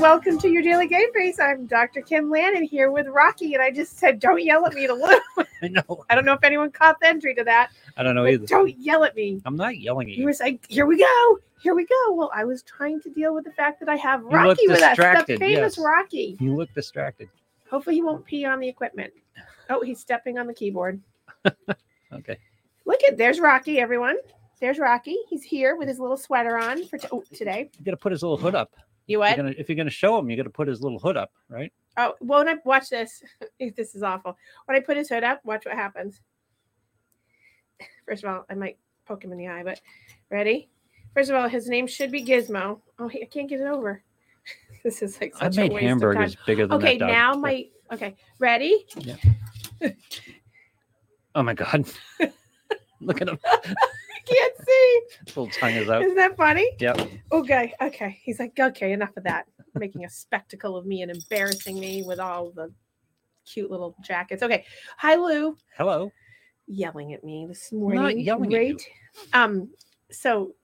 and welcome to your daily game face. I'm Dr. Kim Lannon here with Rocky, and I just said, "Don't yell at me to live." I know. I don't know if anyone caught the entry to that. I don't know either. Don't yell at me. I'm not yelling at You you. were saying, "Here we go, here we go." Well, I was trying to deal with the fact that I have Rocky with us, the famous yes. Rocky. You look distracted. Hopefully, he won't pee on the equipment. Oh, he's stepping on the keyboard. Okay. Look at there's Rocky, everyone. There's Rocky. He's here with his little sweater on for t- oh, today. You got to put his little hood up. You You're gonna, if you're to show him, you got to put his little hood up, right? Oh, well, when I watch this, this is awful. When I put his hood up, watch what happens. First of all, I might poke him in the eye, but ready? First of all, his name should be Gizmo. Oh, I can't get it over. this is like I such a made waste of hamburgers time. bigger than Okay, that dog. now my okay, ready? Yeah. Oh my god! look at him. Can't see. Little tongue is out. Isn't that funny? Yep. Okay, okay. He's like, okay, enough of that. Making a spectacle of me and embarrassing me with all the cute little jackets. Okay. Hi, Lou. Hello. Yelling at me this morning. not yelling at you. Great. Um, so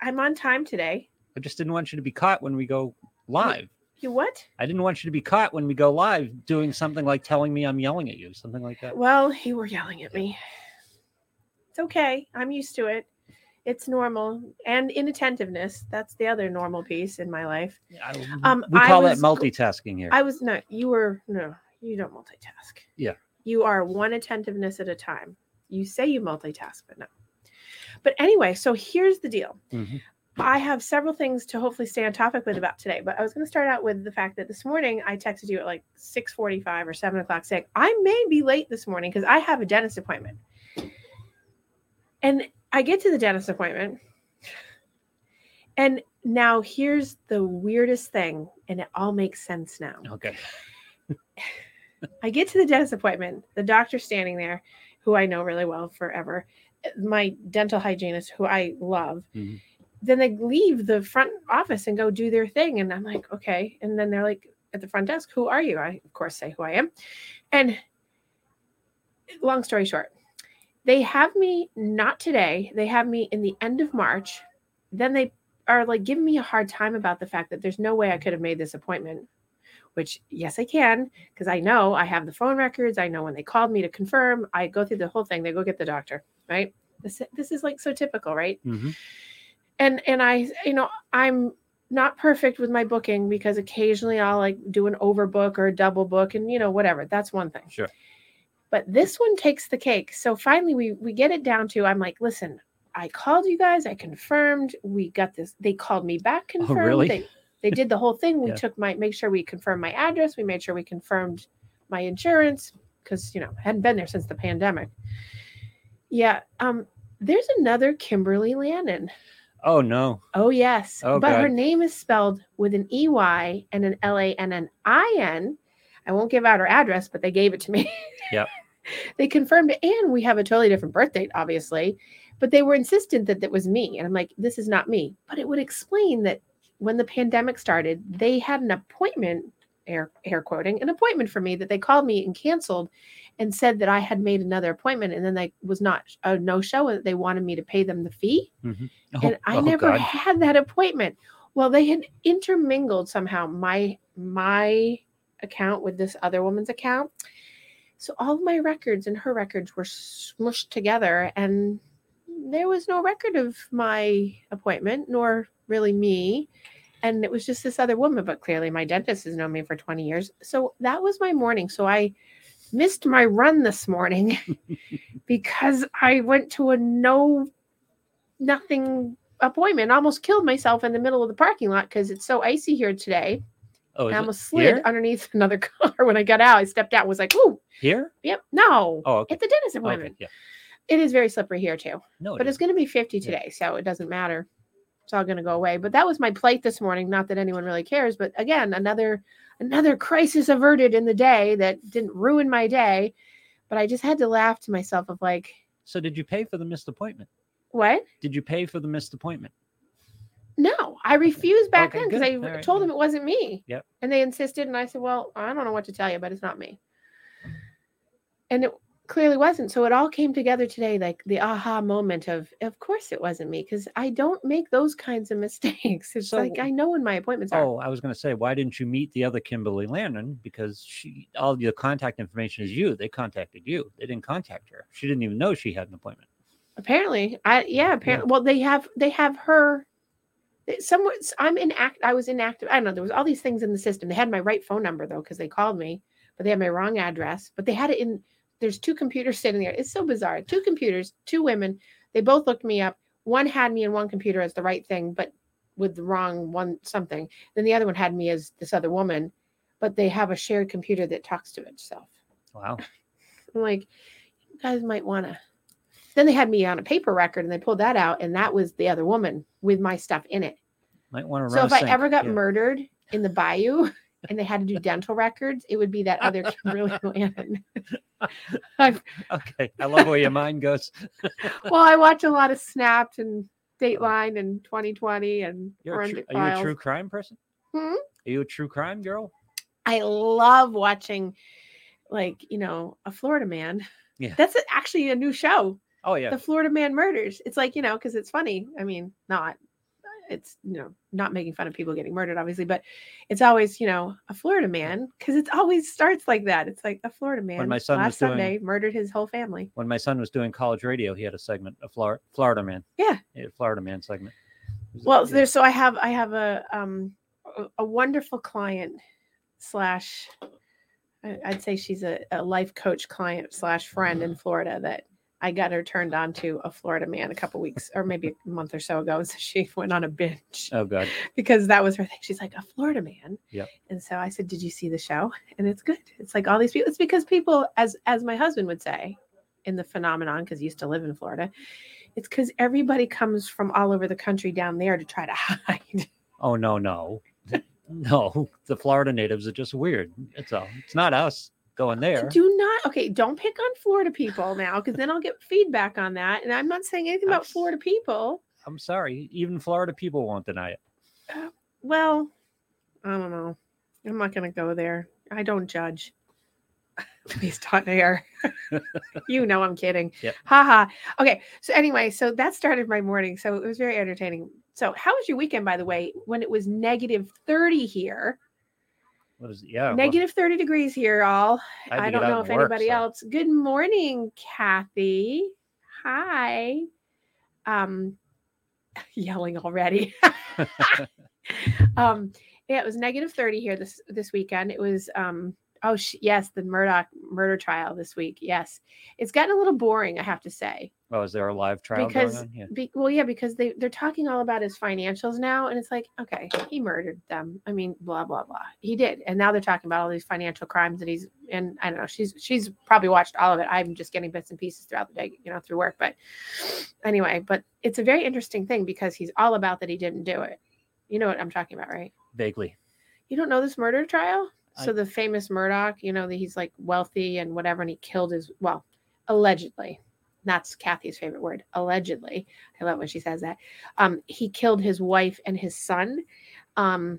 I'm on time today. I just didn't want you to be caught when we go live. You what? I didn't want you to be caught when we go live doing something like telling me I'm yelling at you, something like that. Well, you were yelling at me. It's okay. I'm used to it. It's normal. And inattentiveness. That's the other normal piece in my life. I- Um, we call that was go- multitasking here. I was not. you were no, you don't multitask. Yeah. You are one attentiveness at a time. You say you multitask, but no. But anyway, so here's the deal. Mhm. I have several things to hopefully stay on topic with about today, but I was going to start out with the fact that this morning I texted you at like 6:45 or 7 o'clock saying I may be late this morning because I have a dentist appointment. And I get to the dentist appointment, and now here's the weirdest thing, and it all makes sense now. Okay. I get to the dentist appointment. The doctor's standing there, who I know really well forever. My dental hygienist, who I love. Mhm. Then they leave the front office and go do their thing, and I'm like, okay. And then they're like at the front desk, "Who are you?" I of course say who I am. And long story short, they have me not today. They have me in the end of March. Then they are like giving me a hard time about the fact that there's no way I could have made this appointment. Which yes, I can because I know I have the phone records. I know when they called me to confirm. I go through the whole thing. They go get the doctor, right? This this is like so typical, right? Mhm. And and I you know I'm not perfect with my booking because occasionally I'll like do an overbook or a double book and you know whatever. That's one thing. Sure. But this one takes the cake. So finally we we get it down to I'm like, listen, I called you guys, I confirmed, we got this. They called me back, confirmed. Oh, really? They, they did the whole thing. We Yeah. took my make sure we confirmed my address, we made sure we confirmed my insurance, because you know, hadn't been there since the pandemic. Yeah. Um, there's another Kimberly Lannon. Oh no. Oh yes. Oh, but her name is spelled with an EY and an L A N N I N. I won't give out her address, but they gave it to me. Yep. They confirmed it, and we have a totally different birth date, obviously. But they were insistent that that was me. And I'm like, this is not me. But it would explain that when the pandemic started, they had an appointment, air air quoting, an appointment for me that they called me and canceled and said that I had made another appointment and then they was not a no show and they wanted me to pay them the fee mm-hmm. Oh, and I oh, never God. had that appointment. Well, they had intermingled somehow my my account with this other woman's account. So all my records and her records were smushed together and there was no record of my appointment nor really me and it was just this other woman but clearly my dentist has known me for 20 years. So that was my morning. So I missed my run this morning because I went to a no nothing appointment. Almost killed myself in the middle of the parking lot because it's so icy here today. Oh, I almost slid here? underneath another car when I got out. I stepped out, and was like, "Ooh, Here? yep, no." Oh, okay. At the dentist Okay, appointment, Yeah. it is very slippery here too. No, it But it's going to be 50 Yeah. today, so it doesn't matter. It's all going to go away. But that was my plight this morning. Not that anyone really cares, but again, another another crisis averted in the day that didn't ruin my day. But I just had to laugh to myself of like, So did you pay for the missed appointment? what? Did you pay for the missed appointment? No, I refused back Okay, then because. I right, told yeah. them it wasn't me. Yep. And they insisted, and I said, "Well, I don't know what to tell you, but it's not me." And it, clearly wasn't. So it all came together today, like the aha moment of, of course it wasn't me, because I don't make those kinds of mistakes. It's So- like I know when my appointments are. Oh, I was going to say, why didn't you meet the other Kimberly Landon? Because she, all your contact information is you. They contacted you. They didn't contact her. She didn't even know she had an appointment. Apparently, I yeah. Apparently, well, they have they have her. Somewhere I'm inact. I was inactive. I don't know. There was all these things in the system. They had my right phone number though, because they called me, but they had my wrong address. But they had it in. There's two computers sitting there. It's so bizarre. Two computers, two women. They both looked me up. One had me in one computer as the right thing, but with the wrong one something. Then the other one had me as this other woman, but they have a shared computer that talks to itself. Wow. I'm like, you guys might want to. Then they had me on a paper record and they pulled that out, and that was the other woman with my stuff in it. Might want to So if I ever got Yeah. murdered in the bayou and they had to do dental records, it would be that other Kimberly Landon. Okay. I love where your mind goes. well, I watch a lot of Snapped and Dateline and 2020 and You're a Forensic are you a true crime person? Hmm? Are you a true crime girl? I love watching, like you know, a Florida Man. Yeah. That's actually a new show. Oh yeah. the Florida Man murders. It's like, you know, because it's funny. I mean, not, it's, you know, not making fun of people getting murdered, obviously, but it's always, you know, a Florida man because it always starts like that. It's like a Florida man when my son last doing- Sunday murdered his whole family. when my son was doing college radio, he had a segment, a Florida, Florida man. Yeah. A Florida man segment. Well, yeah. there's, so I have, I have a, um, a, wonderful client slash, I'd say she's a, a life coach client slash friend in Florida that I got her turned on to a Florida man a couple weeks or maybe a month or so ago. So she went on a binge. Oh god. because that was her thing. She's like a Florida man. Yeah. And so I said, "Did you see the show?" And it's good. It's like all these people. It's because people, as as my husband would say, in the phenomenon, because he used to live in Florida, it's because everybody comes from all over the country down there to try to hide. Oh no, no. No. The Florida natives are just weird. It's all it's not us going there. Do not. Okay, don't pick on Florida people now, because then I'll get feedback on that. And I'm not saying anything about Abs- Florida people. I'm sorry. Even Florida people won't deny it. Uh, well, I don't know. I'm not going to go there. I don't judge. Please don't air. you know I'm kidding. Yep. Haha. Okay. So anyway, so that started my morning. So it was very entertaining. So how was your weekend, by the way, when it was negative 30 here? What is it? yeah? negative 30 degrees here, all. to I don't know if work, anybody so- else. Good morning, Kathy. Hi. Um yelling already. um yeah, it was negative 30 here this this weekend. It was um oh sh- yes, the Murdaugh murder trial this week. Yes. It's gotten a little boring, I have to say. Oh, is there a live trial because going on? Yeah. be, well yeah, because they they're talking all about his financials now and it's like, okay, he murdered them. I mean, blah blah blah. He did. And now they're talking about all these financial crimes that he's and I don't know, she's she's probably watched all of it. I'm just getting bits and pieces throughout the day, you know, through work, but anyway, but it's a very interesting thing because he's all about that he didn't do it. You know what I'm talking about, right? Vaguely. You don't know this murder trial? I- So the famous Murdaugh, you know, that he's like wealthy and whatever, and he killed his well, allegedly. That's Kathy's favorite word, allegedly. I love when she says that. Um, he killed his wife and his son. Um,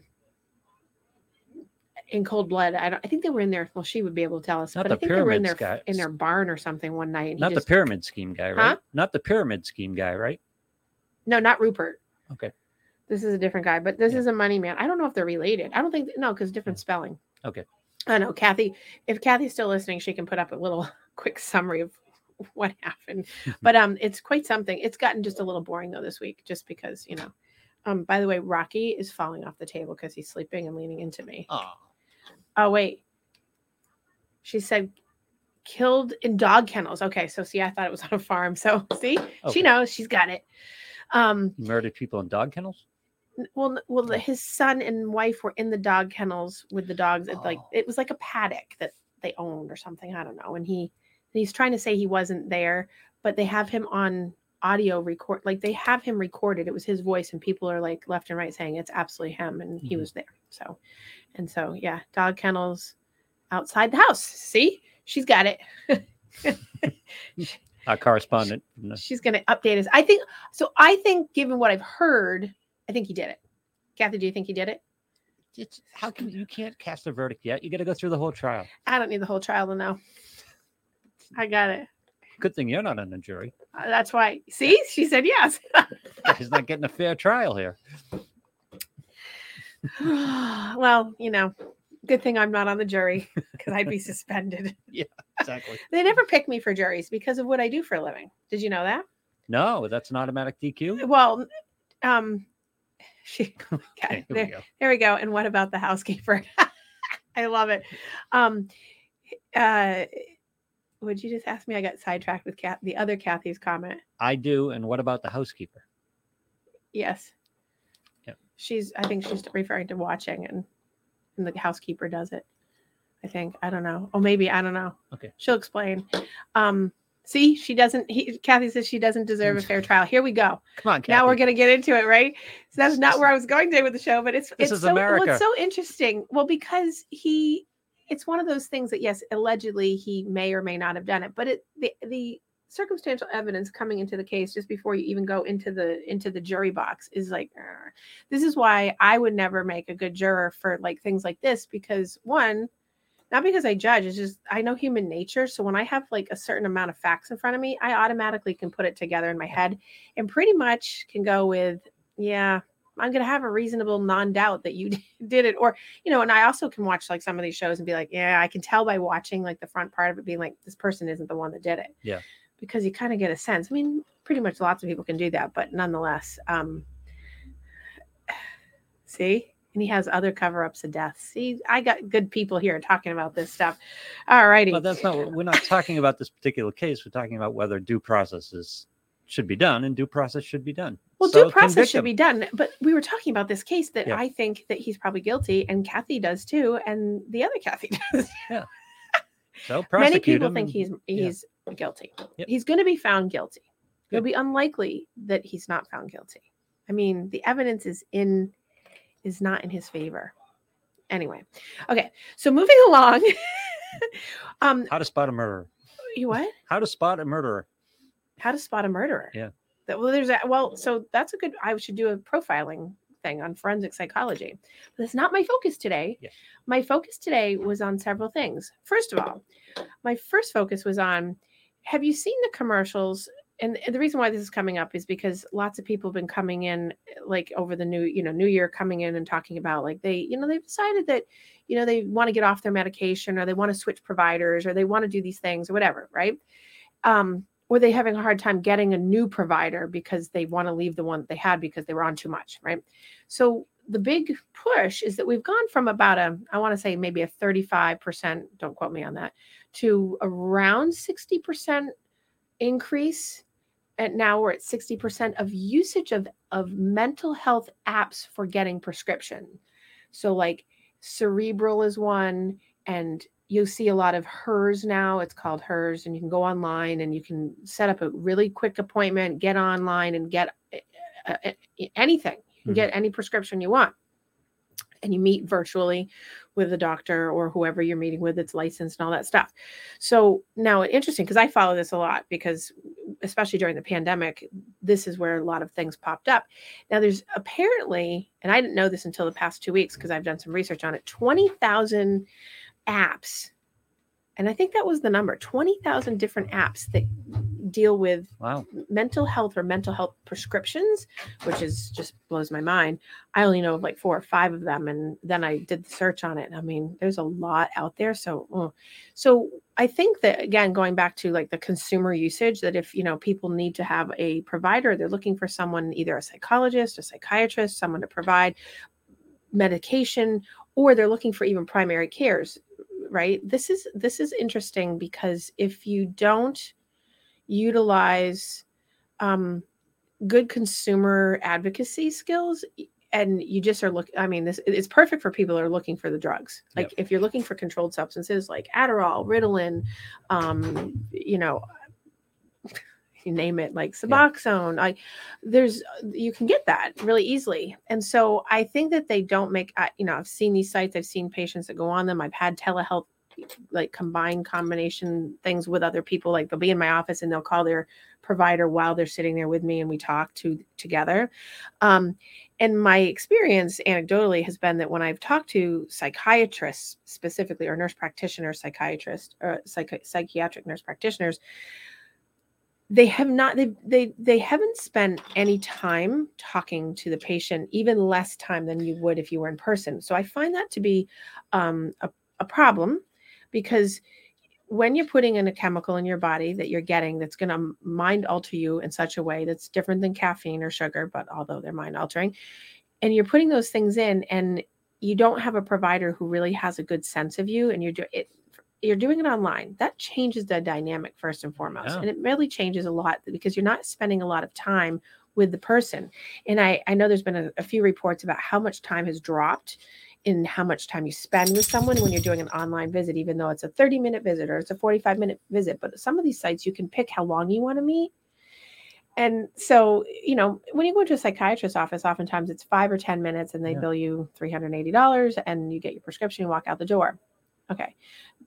in cold blood. I don't. I think they were in there. Well, she would be able to tell us. Not but the I think they were in their guy. in their barn or something one night. Not just, the pyramid scheme guy, right? Huh? Not the pyramid scheme guy, right? No, not Rupert. Okay. This is a different guy, but this Yeah. is a money man. I don't know if they're related. I don't think no, because different spelling. Okay. I know Kathy. If Kathy's still listening, she can put up a little quick summary of what happened. but um, it's quite something. It's gotten just a little boring though this week, just because you know. Um, by the way, Rocky is falling off the table because he's sleeping and leaning into me. Oh. Oh wait, she said killed in dog kennels. Okay, so see, I thought it was on a farm. So see, Okay. she knows she's got it. Um, murdered people in dog kennels? Well well Oh. his son and wife were in the dog kennels with the dogs it, like Oh. it was like a paddock that they owned or something i don't know and he he's trying to say he wasn't there but they have him on audio record like they have him recorded it was his voice and people are like left and right saying it's absolutely him and he Mhm. was there so and so yeah dog kennels outside the house see she's got it Our correspondent. she's going to update us i think so i think given what i've heard i think he did it kathy do you think he did it It's, how can you can't cast a verdict yet? You got to go through the whole trial. I don't need the whole trial to know. I got it. Good thing you're not on the jury. Uh, That's why. See, she said yes. He's not getting a fair trial here. well, you know, good thing I'm not on the jury because I'd be suspended. Yeah, exactly. They never pick me for juries because of what I do for a living. Did you know that? No, that's an automatic DQ. Well, um, she, Okay, we there, go. there we go. And what about the housekeeper? I love it. Um, uh, would you just ask me? I got sidetracked with Kath, the other Kathy's comment. I do. And what about the housekeeper? Yes. Yep. She's, I think she's referring to watching and, and the housekeeper does it. I think. I don't know. Oh, maybe. I don't know. Okay. She'll explain. Um, see, she doesn't, he, Kathy says she doesn't deserve a fair trial. Here we go. Come on, Now we're going to get into it, right? So that's not where I was going today with the show, but it's, This it's is so, well, it's so interesting. Well, because he, it's one of those things that, yes, allegedly he may or may not have done it, but it, the, the, circumstantial evidence coming into the case just before you even go into the into the jury box is like "Arr." this is why i would never make a good juror for like things like this because one not because i judge it's just i know human nature so when i have like a certain amount of facts in front of me i automatically can put it together in my head and pretty much can go with yeah i'm going to have a reasonable non-doubt that you did it or you know and i also can watch like some of these shows and be like yeah i can tell by watching like the front part of it being like this person isn't the one that did it Yeah. because you kind of get a sense i mean pretty much lots of people can do that but nonetheless um see and he has other cover-ups of death see i got good people here talking about this stuff all righty Well, that's not. We're not talking about this particular case. We're talking about whether due process is should be done, and due process should be done. Well, So due process should him. be done, but we were talking about this case that Yeah. I think that he's probably guilty, and Kathy does too, and the other Kathy does. Yeah. So Many people him think and- he's yeah. he's guilty. Yep. He's going to be found guilty. It'll be unlikely that he's not found guilty. I mean, the evidence is in is not in his favor. Anyway, okay. So moving along, um, how to spot a murderer. you what? How to spot a murderer. How to spot a murderer? Yeah. That, well, there's a well, so that's a good. I should do a profiling thing on forensic psychology. But that's not my focus today. Yeah. My focus today was on several things. First of all, my first focus was on have you seen the commercials? And the reason why this is coming up is because lots of people have been coming in like over the new, you know, new year coming in and talking about like they, you know, they've decided that, you know, they want to get off their medication or they want to switch providers or they want to do these things or whatever, right? Um, or they having a hard time getting a new provider because they want to leave the one that they had because they were on too much, right? So the big push is that we've gone from about a, I want to say maybe a 35%, don't quote me on that, to around 60% increase. And now we're at 60% of usage of, of mental health apps for getting prescription. So like cerebral is one and you'll see a lot of hers now it's called hers and you can go online and you can set up a really quick appointment get online and get uh, uh, anything you can Mhm. get any prescription you want and you meet virtually with a doctor or whoever you're meeting with that's licensed and all that stuff so now interesting because i follow this a lot because especially during the pandemic this is where a lot of things popped up. Now there's apparently and i didn't know this until the past two weeks because i've done some research on it 20000 apps. And i think that was the number 20000 different apps that deal with Wow. mental health or mental health prescriptions which is just blows my mind. I only know of like four or five of them and then i did the search on it. I mean there's a lot out there so uh, so i think that again going back to like the consumer usage that if you know people need to have a provider they're looking for someone either a psychologist a psychiatrist someone to provide medication or they're looking for even primary cares right? This is this is interesting because if you don't utilize um, good consumer advocacy skills and you just are looking i mean this it's perfect for people that are looking for the drugs. Like Yep. if you're looking for controlled substances like adderall ritalin um, you know you name it like suboxone i there's you can get that really easily. And so i think that they don't make you know i've seen these sites i've seen patients that go on them. I've had telehealth like combine combination things with other people. Like they'll be in my office and they'll call their provider while they're sitting there with me and we talk to together. Um, and my experience anecdotally has been that when I've talked to psychiatrists specifically or nurse practitioners, psychiatrists or psych- psychiatric nurse practitioners, they have not they they they haven't spent any time talking to the patient even less time than you would if you were in person so i find that to be um, a, a problem because when you're putting in a chemical in your body that you're getting that's going to mind alter you in such a way that's different than caffeine or sugar but although they're mind altering and you're putting those things in and you don't have a provider who really has a good sense of you and you're doing it you're doing it online, that changes the dynamic first and foremost. And it really changes a lot because you're not spending a lot of time with the person. And I, I know there's been a, a few reports about how much time has dropped in how much time you spend with someone when you're doing an online visit, even though it's a 30 minute visit or it's a 45 minute visit. But some of these sites, you can pick how long you want to meet. And so, you know, when you go to a psychiatrist's office, oftentimes it's five or 10 minutes and they Yeah. bill you $380 and you get your prescription, you walk out the door. Okay.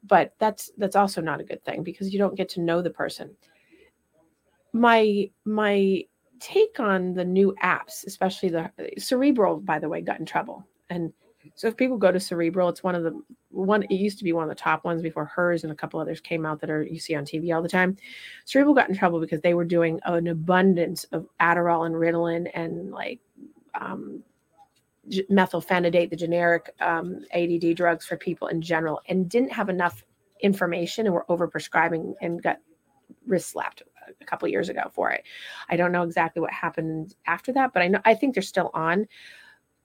But that's that's also not a good thing because you don't get to know the person. My my take on the new apps, especially the uh, Cerebral, by the way, got in trouble. And so if people go to Cerebral, it's one of the one it used to be one of the top ones before hers and a couple others came out that are you see on TV all the time. Cerebral got in trouble because they were doing an abundance of Adderall and Ritalin and like um, methylphenidate, the generic um, ADD drugs for people in general, and didn't have enough information and were overprescribing and got wrist slapped a couple years ago for it. I don't know exactly what happened after that, but I know I think they're still on.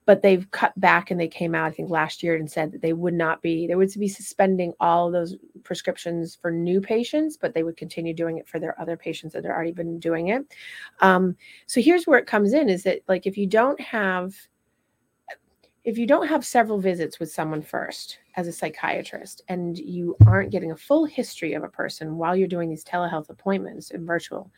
But they've cut back and they came out, I think, last year and said that they would not be, they would be suspending all those prescriptions for new patients, but they would continue doing it for their other patients that have already been doing it. Um, so here's where it comes in is that, like, if you don't have if you don't have several visits with someone first as a psychiatrist and you aren't getting a full history of a person while you're doing these telehealth appointments and virtual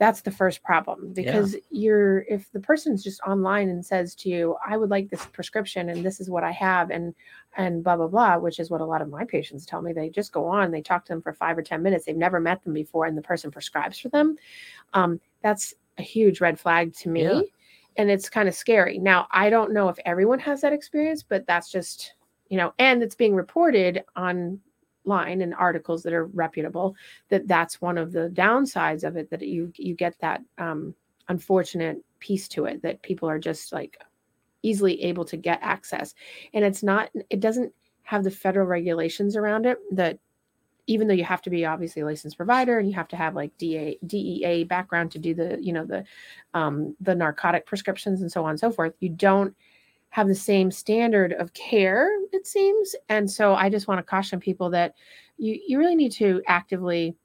that's the first problem because you're if the person's just online and says to you i would like this prescription and this is what i have and and blah blah blah which is what a lot of my patients tell me they just go on they talk to them for five or ten minutes they've never met them before and the person prescribes for them um, that's a huge red flag to me Yeah. and it's kind of scary. Now, I don't know if everyone has that experience, but that's just, you know, and it's being reported online and articles that are reputable that that's one of the downsides of it that you you get that um unfortunate piece to it that people are just like easily able to get access. And it's not it doesn't have the federal regulations around it that even though you have to be obviously a licensed provider and you have to have like DA, DEA background to do the, you know, the um, the narcotic prescriptions and so on and so forth, you don't have the same standard of care, it seems. And so I just want to caution people that you you really need to actively.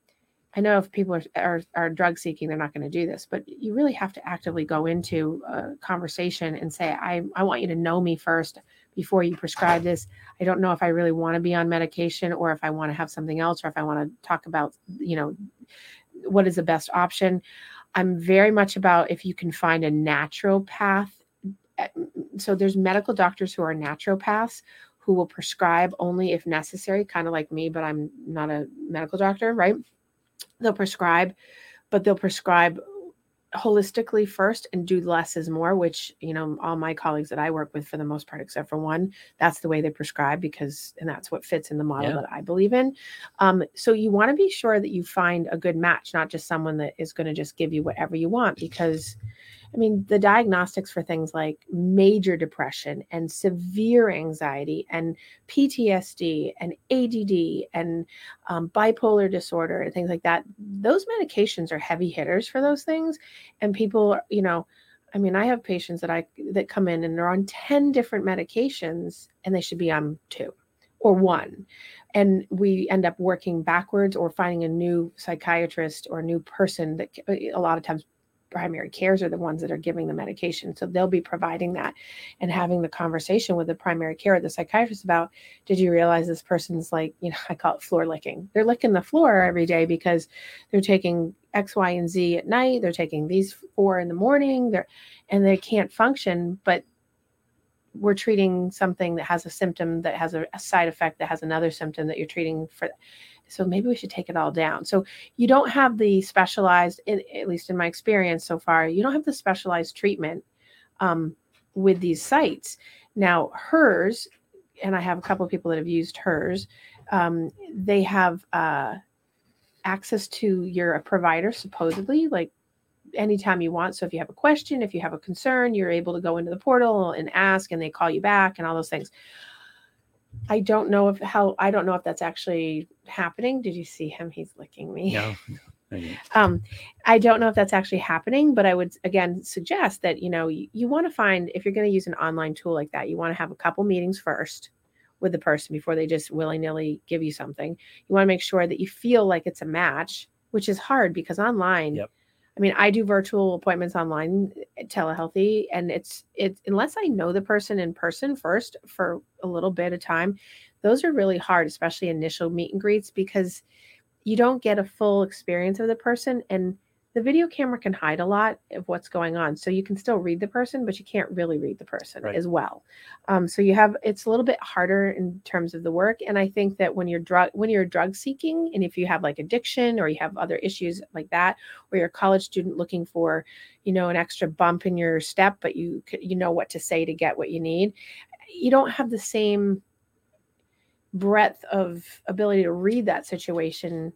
I know if people are are, are drug seeking, they're not going to do this, but you really have to actively go into a conversation and say, I, I want you to know me first before you prescribe this. I don't know if I really want to be on medication or if I want to have something else or if I want to talk about, you know, what is the best option. I'm very much about if you can find a natural path. Uh, So there's medical doctors who are naturopaths who will prescribe only if necessary, kind of like me, but I'm not a medical doctor, right? They'll prescribe, but they'll prescribe holistically first and do less is more which you know all my colleagues that i work with for the most part except for one that's the way they prescribe because and that's what fits in the model Yeah. that i believe in um, so you want to be sure that you find a good match not just someone that is going to just give you whatever you want because i mean the diagnostics for things like major depression and severe anxiety and ptsd and add and um, bipolar disorder and things like that those medications are heavy hitters for those things. And people you know i mean i have patients that i that come in and they're on 10 different medications and they should be on two or one. And we end up working backwards or finding a new psychiatrist or a new person that a lot of times primary cares are the ones that are giving the medication. So they'll be providing that and having the conversation with the primary care or the psychiatrist about did you realize this person's like you know i call it floor licking. They're licking the floor every day because they're taking x y and z at night. They're taking these four in the morning. They're and they can't function but we're treating something that has a symptom that has a, a side effect that has another symptom that you're treating for so maybe we should take it all down. So you don't have the specialized in, at least in my experience so far you don't have the specialized treatment um, with these sites. Now hers and i have a couple of people that have used hers um, they have uh, access to your provider supposedly like anytime you want. So if you have a question if you have a concern you're able to go into the portal and ask and they call you back and all those things i don't know if how i don't know if that's actually happening did you see him he's licking me No, um, I don't know if that's actually happening, but I would again suggest that you know you, you want to find if you're going to use an online tool like that, you want to have a couple meetings first with the person before they just willy nilly give you something. You want to make sure that you feel like it's a match, which is hard because online. Yep. I mean, I do virtual appointments online, eh, telehealthy, and it's it's unless I know the person in person first for a little bit of time, those are really hard, especially initial meet and greets because you don't get a full experience of the person and the video camera can hide a lot of what's going on so you can still read the person but you can't really read the person Right. as well um, so you have it's a little bit harder in terms of the work and i think that when you're drug when you're drug seeking and if you have like addiction or you have other issues like that or you're a college student looking for you know an extra bump in your step but you you know what to say to get what you need you don't have the same breadth of ability to read that situation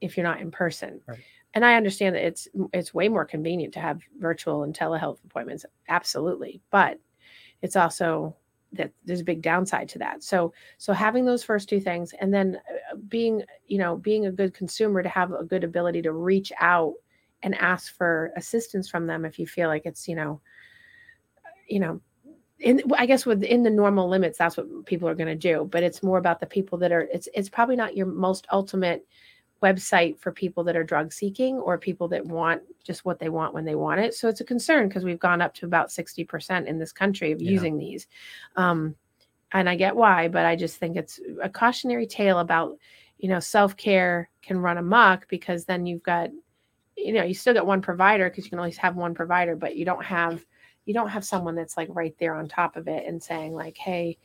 if you're not in person. Right. And I understand that it's it's way more convenient to have virtual and telehealth appointments, absolutely. But it's also that there's a big downside to that. So so having those first two things, and then uh, being you know being a good consumer to have a good ability to reach out and ask for assistance from them if you feel like it's you know you know in I guess within the normal limits, that's what people are going to do. But it's more about the people that are. It's it's probably not your most ultimate website for people that are drug seeking or people that want just what they want when they want it. So it's a concern because we've gone up to about sixty percent in this country of Yeah. using these, um, and I get why. But I just think it's a cautionary tale about you know self care can run amok because then you've got you know you still got one provider because you can always have one provider, but you don't have you don't have someone that's like right there on top of it and saying like hey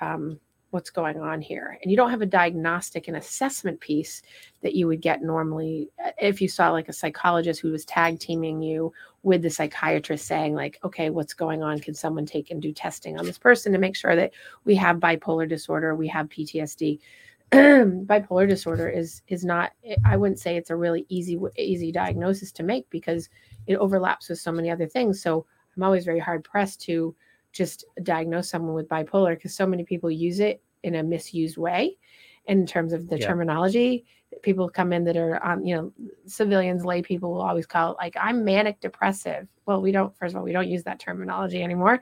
um, what's going on here. And you don't have a diagnostic and assessment piece that you would get normally uh, if you saw like a psychologist who was tag teaming you with the psychiatrist saying like okay what's going on? Can someone take and do testing on this person to make sure that we have bipolar disorder we have ptsd bipolar disorder is is not i wouldn't say it's a really easy easy diagnosis to make because it overlaps with so many other things. So i'm always very hard pressed to just diagnose someone with bipolar because so many people use it in a misused way in terms of the Yeah. terminology. People come in that are on you know civilians lay people will always call it like i'm manic depressive. Well we don't first of all we don't use that terminology anymore.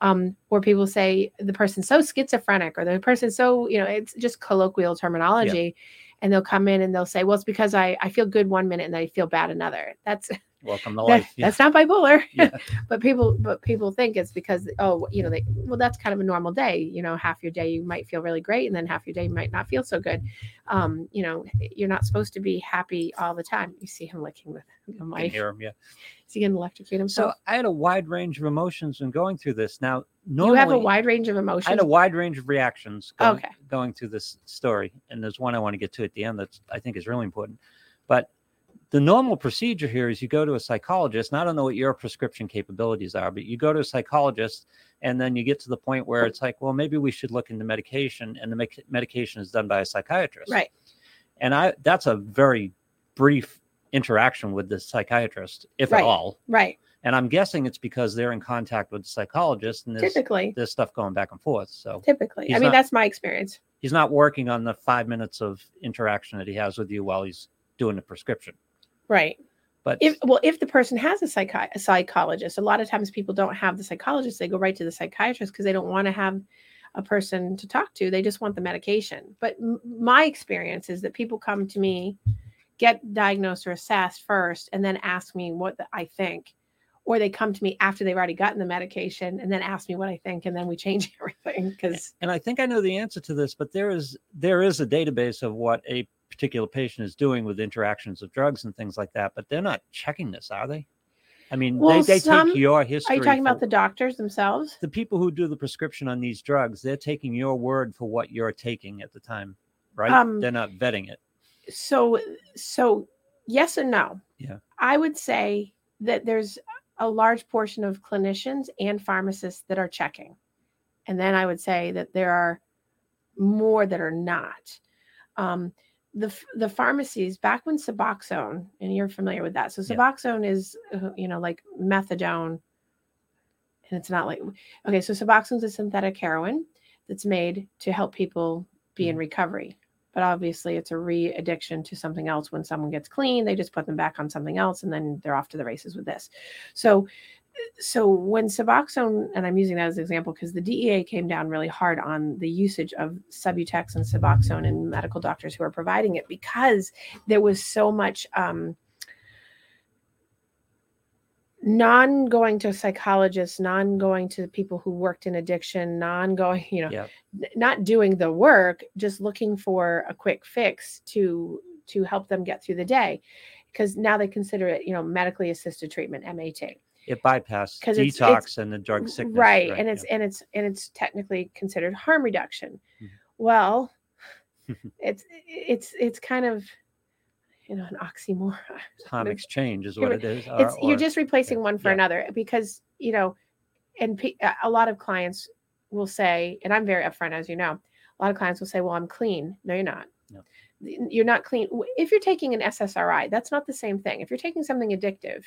Um, or people say the person's so schizophrenic or the person's so you know it's just colloquial terminology. And they'll come in and they'll say well it's because i i feel good one minute and then i feel bad another. That's Welcome to that- life. Yeah. that's not bipolar Yeah. but people but people think it's because oh you know they well that's kind of a normal day you know half your day you might feel really great and then half your day you might not feel so good um you know you're not supposed to be happy all the time you see him licking the, the mic hear 'em, yeah. is he gonna electrocute himself? So I had a wide range of emotions when going through this. Now, normally, you have a wide range of emotions. I had a wide range of reactions going, Okay. going through this story, and there's one I want to get to at the end that I think is really important. But the normal procedure here is you go to a psychologist, and I don't know what your prescription capabilities are, but you go to a psychologist, and then you get to the point where it's like, well, maybe we should look into medication, and the medic- medication is done by a psychiatrist, right And I that's a very brief interaction with the psychiatrist, if Right. at all. right And I'm guessing it's because they're in contact with the psychologist, and there's typically there's stuff going back and forth. So typically i mean not- that's my experience he's not working on the five minutes of interaction that he has with you while he's doing the prescription. Right. But if well if the person has a, psychi- a psychologist a lot of times people don't have the psychologist they go right to the psychiatrist because they don't want to have a person to talk to they just want the medication. But m- my experience is that people come to me get diagnosed or assessed first and then ask me what the, i think. Or they come to me after they've already gotten the medication and then ask me what i think and then we change everything because and I think I know the answer to this, but there is there is a database of what a particular patient is doing with interactions of drugs and things like that, but they're not checking this, are they? I mean, Well, they, they some- take your history. Are you talking about the doctors themselves? the people who do the prescription on these drugs? They're taking your word for what you're taking at the time, right? Um, they're not vetting it. So, so yes and no. Yeah. I would say that there's a large portion of clinicians and pharmacists that are checking. And then I would say that there are more that are not. Um, the, the pharmacies back when Suboxone, and you're familiar with that. So Yeah. Suboxone is, uh, you know, like methadone, and it's not like okay. So Suboxone is a synthetic heroin that's made to help people be in recovery. But obviously, it's a re-addiction to something else. When someone gets clean, they just put them back on something else, and then they're off to the races with this. So, so when Suboxone, and I'm using that as an example because the DEA came down really hard on the usage of Subutex and Suboxone and medical doctors who are providing it because there was so much um, non going to psychologists, non going to people who worked in addiction, non going, you know, n- not doing the work, just looking for a quick fix to to help them get through the day because now they consider it, you know, medically assisted treatment, MAT. It it's- detox it's- and the drug sickness. right and yeah. it's and it's and it's technically considered harm reduction Mhm. well it's it's it's kind of you know an oxymoron time exchange is what it is. it's or- you're or- just replacing one for yeah. another because you know and pe- a- a lot of clients will say and i'm very upfront as you know a lot of clients will say well i'm clean no you're not No. you're not clean if you're taking an ssri that's not the same thing if you're taking something addictive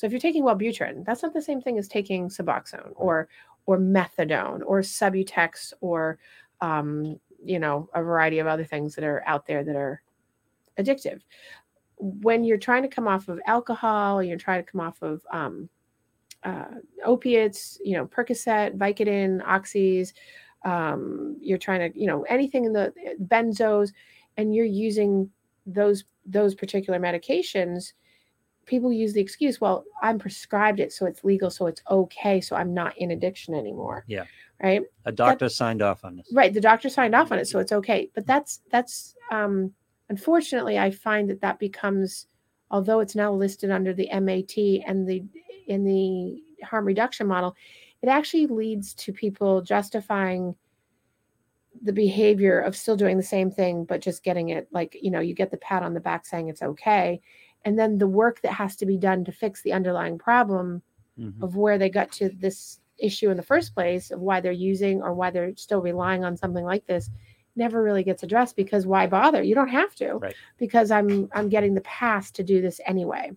so if you're taking wellbutrin that's not the same thing as taking suboxone or or methadone or subutex or um, you know a variety of other things that are out there that are addictive when you're trying to come off of alcohol, you're trying to come off of um, uh, opiates, you know, Percocet, Vicodin, oxys, um, you're trying to, you know, anything in the benzos, and you're using those those particular medications. People use the excuse, well, I'm prescribed it, so it's legal, so it's okay, so I'm not in addiction anymore. Yeah. Right a doctor signed off on this. right the doctor signed off on it so it's okay but that's that's um unfortunately i find that that becomes although it's now listed under the mat and the in the harm reduction model it actually leads to people justifying the behavior of still doing the same thing but just getting it like you know you get the pat on the back saying it's okay and then the work that has to be done to fix the underlying problem Mhm. of where they got to this issue in the first place of why they're using or why they're still relying on something like this never really gets addressed because why bother you don't have to Right. because i'm i'm getting the pass to do this anyway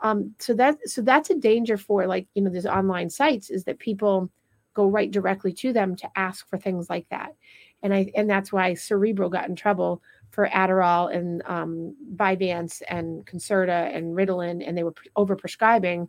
um so that so that's a danger for like you know these online sites is that people go right directly to them to ask for things like that and i and that's why cerebral got in trouble for Adderall and um, Vyvanse and Concerta and Ritalin, and they were over prescribing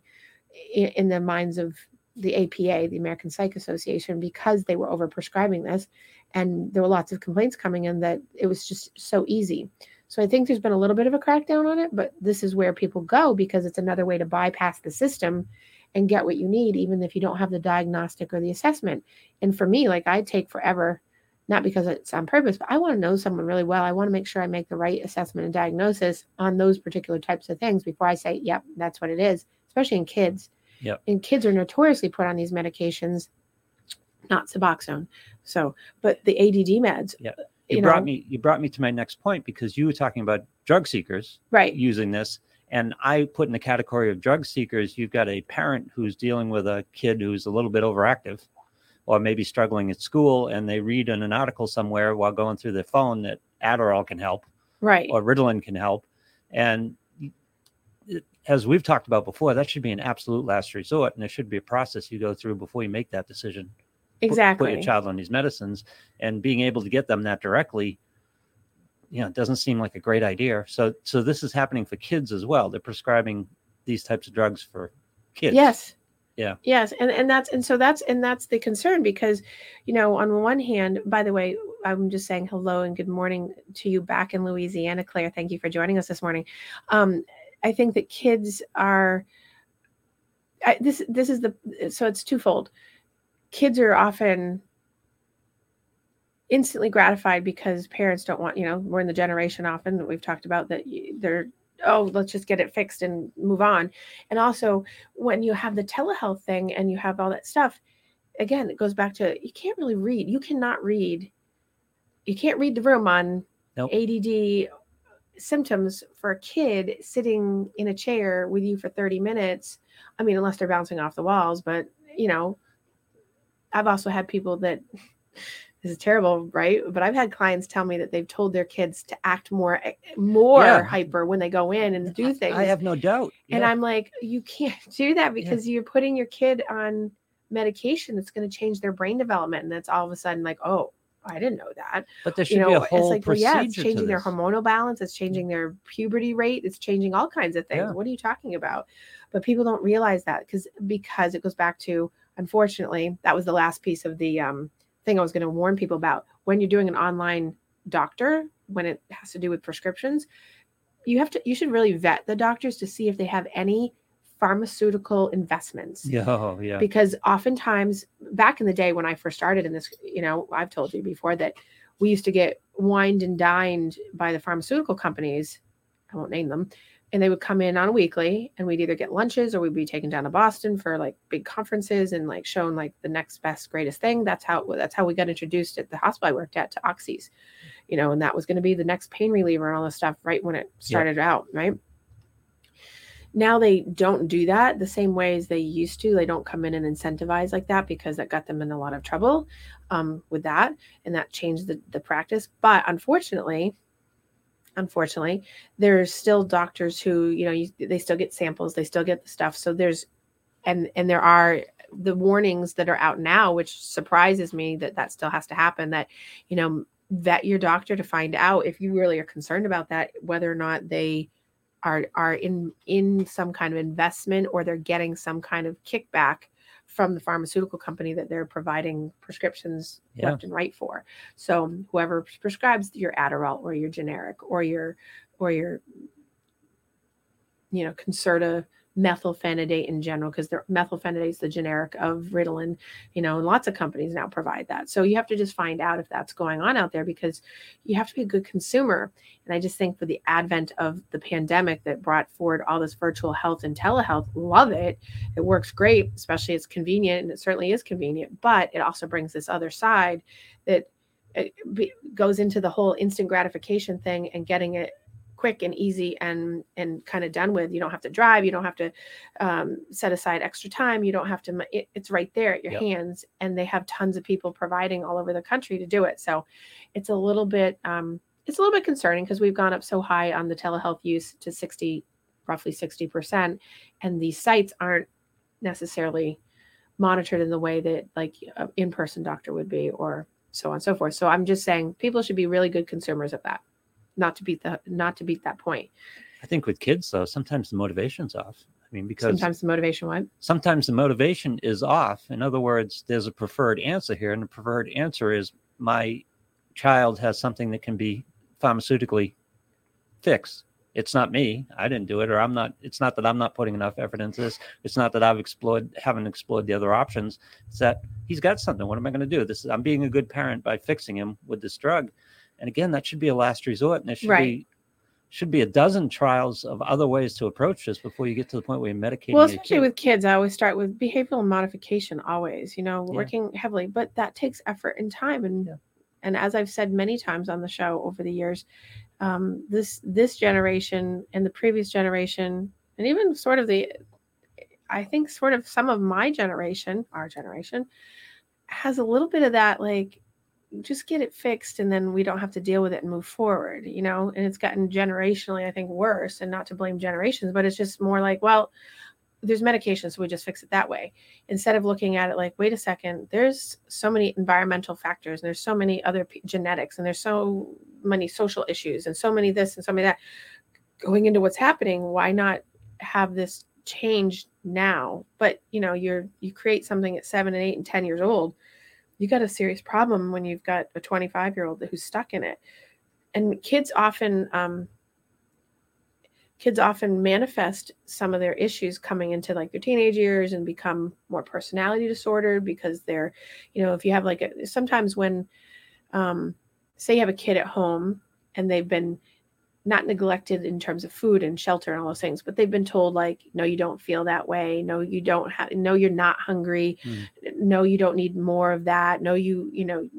in, in the minds of the APA, the American Psych Association, because they were overprescribing this. And there were lots of complaints coming in that it was just so easy. So I think there's been a little bit of a crackdown on it, but this is where people go because it's another way to bypass the system and get what you need, even if you don't have the diagnostic or the assessment. And for me, like I take forever, not because it's on purpose, but I want to know someone really well. I want to make sure I make the right assessment and diagnosis on those particular types of things before I say, yep, that's what it is, especially in kids. Yep. And kids are notoriously put on these medications, not Suboxone. So, but the ADD meds. Yep. Uh, you, You, know, brought me you brought me to my next point because you were talking about drug seekers right. using this and I put in the category of drug seekers you've got a parent who's dealing with a kid who's a little bit overactive or maybe struggling at school and they read in an article somewhere while going through their phone that Adderall can help Right. or Ritalin can help and as we've talked about before that should be an absolute last resort and there should be a process you go through before you make that decision exactly. put your child on these medicines and being able to get them that directly you know doesn't seem like a great idea so so this is happening for kids as well they're prescribing these types of drugs for kids Yes. Yeah. Yes, and and that's and so that's and that's the concern because, you know, on one hand, by the way, I'm just saying hello and good morning to you back in Louisiana, Claire. Thank you for joining us this morning. Um, I think that kids are. I, this this is the so it's twofold. Kids are often instantly gratified because parents don't want you know we're in the generation often that we've talked about that they're oh let's just get it fixed and move on. And also when you have the telehealth thing and you have all that stuff again it goes back to you can't really read. You cannot read. You can't read the room on Nope. add symptoms for a kid sitting in a chair with you for 30 minutes. I mean unless they're bouncing off the walls but you know i've also had people that this is terrible right but i've had clients tell me that they've told their kids to act more more Yeah. hyper when they go in and do things I have no doubt. and Yeah. I'm like, you can't do that because you're putting your kid on medication that's going to change their brain development. And that's all of a sudden like, oh, I didn't know that. but there should You know, be a it's whole like, well, procedure yeah, it's changing their hormonal balance. It's changing their puberty rate. It's changing all kinds of things. Yeah. What are you talking about? But people don't realize that because because it goes back to unfortunately that was the last piece of the um, thing I was going to warn people about when you're doing an online doctor when it has to do with prescriptions you have to you should really vet the doctors to see if they have any pharmaceutical investments Yeah, oh, yeah. because oftentimes back in the day when I first started in this, you know, I've told you before that we used to get wined and dined by the pharmaceutical companies. I won't name them. And they would come in on a weekly and we'd either get lunches or we'd be taken down to Boston for like big conferences and like shown like the next best greatest thing. That's how that's how we got introduced at the hospital I worked at to oxys, you know, and that was going to be the next pain reliever and all this stuff right when it started out, right? now they don't do that the same way as they used to. They don't come in and incentivize like that because that got them in a lot of trouble um, with that, and that changed the, the practice. But unfortunately, unfortunately, there's still doctors who you know you, they still get samples, they still get the stuff. So there's and and there are the warnings that are out now, which surprises me that that still has to happen. That you know vet your doctor to find out if you really are concerned about that, whether or not they are are in in some kind of investment or they're getting some kind of kickback from the pharmaceutical company that they're providing prescriptions Yeah. left and right for. So whoever prescribes your Adderall or your generic or your or your you know Concerta methylphenidate in general because methylphenidate is the generic of Ritalin, you know, and lots of companies now provide that. So you have to just find out if that's going on out there because you have to be a good consumer. And I just think for the advent of the pandemic that brought forward all this virtual health and telehealth, love it. It works great, especially it's convenient and it certainly is convenient, but it also brings this other side that eh, it goes into the whole instant gratification thing and getting it quick and easy and and kind of done with. You don't have to drive you don't have to um, set aside extra time you don't have to it, it's right there at your Yep. hands and they have tons of people providing all over the country to do it. So it's a little bit um, it's a little bit concerning because we've gone up so high on the telehealth use to 60 roughly 60% and these sites aren't necessarily monitored in the way that like an in-person doctor would be or so on and so forth. So i'm just saying people should be really good consumers of that not to beat the not to beat that point I think with kids though, sometimes the motivation's off. I mean, because sometimes the motivation went sometimes the motivation is off. In other words, there's a preferred answer here, and the preferred answer is my child has something that can be pharmaceutically fixed. It's not me. I didn't do it, or I'm not. It's not that I'm not putting enough effort into this. It's not that I've explored, haven't explored the other options. It's that he's got something. What am I going to do? This is, I'm being a good parent by fixing him with this drug. And again, that should be a last resort, and there should Right. be should be a dozen trials of other ways to approach this before you get to the point where you're medicating. well especially with kids i always start with behavioral modification always you know Yeah. working heavily but that takes effort and time and Yeah. and as i've said many times on the show over the years um, this this generation and the previous generation and even sort of the i think sort of some of my generation our generation has a little bit of that like just get it fixed and then we don't have to deal with it and move forward you know? And it's gotten generationally i think worse and not to blame generations but it's just more like well there's medication so we just fix it that way. Instead of looking at it like wait a second there's so many environmental factors and there's so many other p- genetics and there's so many social issues and so many this and so many that. Going into what's happening why not have this change now? But you know you're you create something at seven and eight and ten years old you got a serious problem when you've got a 25 year old who's stuck in it. And kids often um, kids often manifest some of their issues coming into like their teenage years and become more personality disordered because they're you know if you have like a, sometimes when um, say you have a kid at home and they've been not neglected in terms of food and shelter and all those things, but they've been told like, no, you don't feel that way. No, you don't have. No, you're not hungry. Mm. No, you don't need more of that. No, you you know,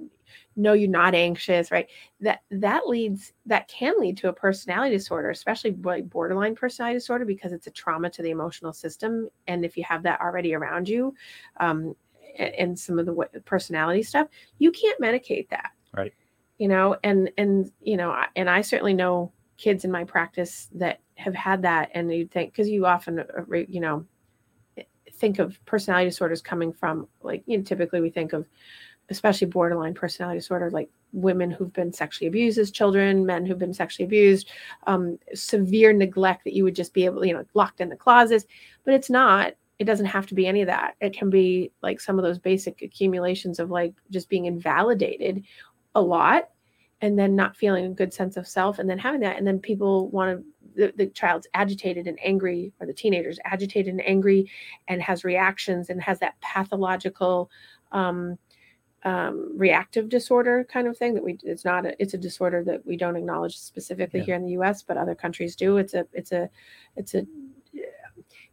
no, you're not anxious. Right. That that leads that can lead to a personality disorder, especially like borderline personality disorder, because it's a trauma to the emotional system. And if you have that already around you, um, a- and some of the personality stuff, you can't medicate that. Right. You know, and and you know, and I certainly know kids in my practice that have had that and you think because you often uh, you know think of personality disorders coming from like you know typically we think of especially borderline personality disorder like women who've been sexually abused as children men who've been sexually abused um, severe neglect that you would just be able you know locked in the closets but it's not it doesn't have to be any of that. It can be like some of those basic accumulations of like just being invalidated a lot and then not feeling a good sense of self and then having that and then people want to the, the child's agitated and angry or the teenager's agitated and angry and has reactions and has that pathological um, um, reactive disorder kind of thing that we it's not a, it's a disorder that we don't acknowledge specifically Yeah. here in the US but other countries do it's a it's a it's a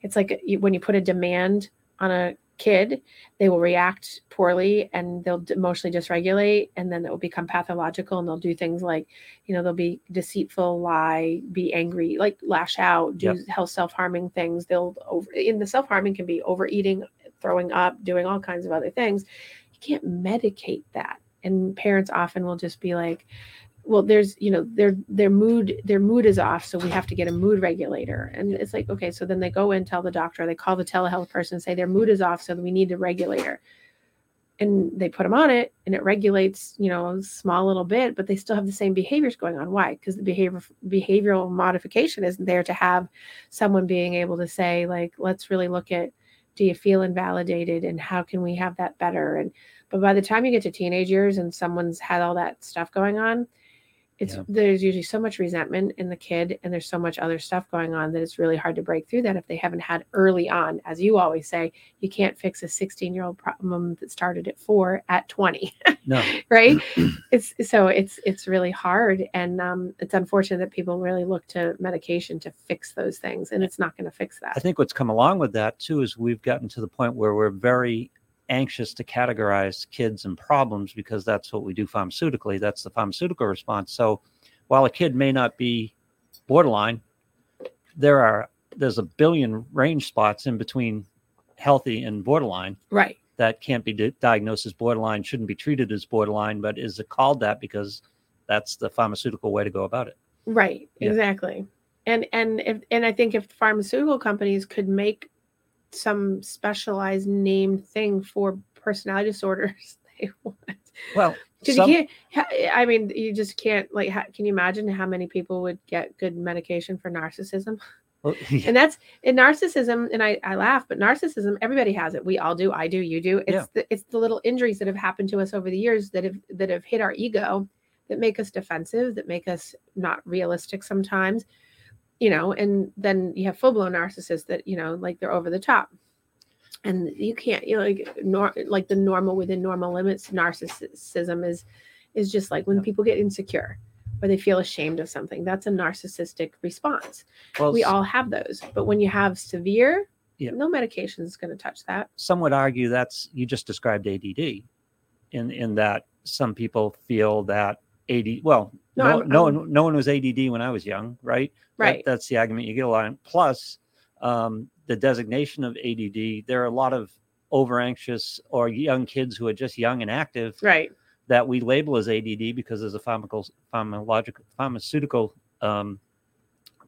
it's like you- when you put a demand on a kid they will react poorly and they'll emotionally dysregulate and then it will become pathological and they'll do things like you know they'll be deceitful lie be angry like lash out do Yep. health self-harming things they'll over in the self-harming can be overeating throwing up doing all kinds of other things you can't medicate that and parents often will just be like well there's you know their their mood their mood is off so we have to get a mood regulator. And it's like okay so then they go and tell the doctor they call the telehealth person and say their mood is off so we need a regulator. And they put them on it and it regulates you know a small little bit but they still have the same behaviors going on. Why? Because the behavior behavioral modification isn't there to have someone being able to say like let's really look at do you feel invalidated and how can we have that better? And but by the time you get to teenage years and someone's had all that stuff going on it's Yeah. there's usually so much resentment in the kid and there's so much other stuff going on that it's really hard to break through that if they haven't had early on as you always say you can't fix a 16 year old problem that started at 4 at 20 No. right it's so it's it's really hard and um, it's unfortunate that people really look to medication to fix those things and it's not going to fix that. I think what's come along with that too is we've gotten to the point where we're very anxious to categorize kids and problems because that's what we do pharmaceutically. That's the pharmaceutical response. So while a kid may not be borderline, there are there's a billion range spots in between healthy and borderline right that can't be di- diagnosed as borderline, shouldn't be treated as borderline, but is it called that because that's the pharmaceutical way to go about it. right Yeah. exactly and and if and i think if pharmaceutical companies could make some specialized named thing for personality disorders they would Well, because some- you can't i mean you just can't like ha- can you imagine how many people would get good medication for narcissism? Well, and that's in narcissism and I, I laugh but narcissism everybody has it. We all do. I do. You do. It's Yeah. the, it's the little injuries that have happened to us over the years that have that have hit our ego that make us defensive that make us not realistic sometimes you know and then you have full-blown narcissists that you know like they're over the top. And you can't you know like nor, like the normal within normal limits narcissism is is just like when people get insecure or they feel ashamed of something that's a narcissistic response. Well, we all have those but when you have severe Yeah. no medication is going to touch that. Some would argue that's you just described ADD, in in that some people feel that AD. Well, No, no, no, one, no one was ADD when I was young, right? That- right that's the argument you get a lot. Plus, um, the designation of ADD. There are a lot of over anxious or young kids who are just young and active right that we label as ADD because there's a pharmacal, pharmacological, pharmaceutical um,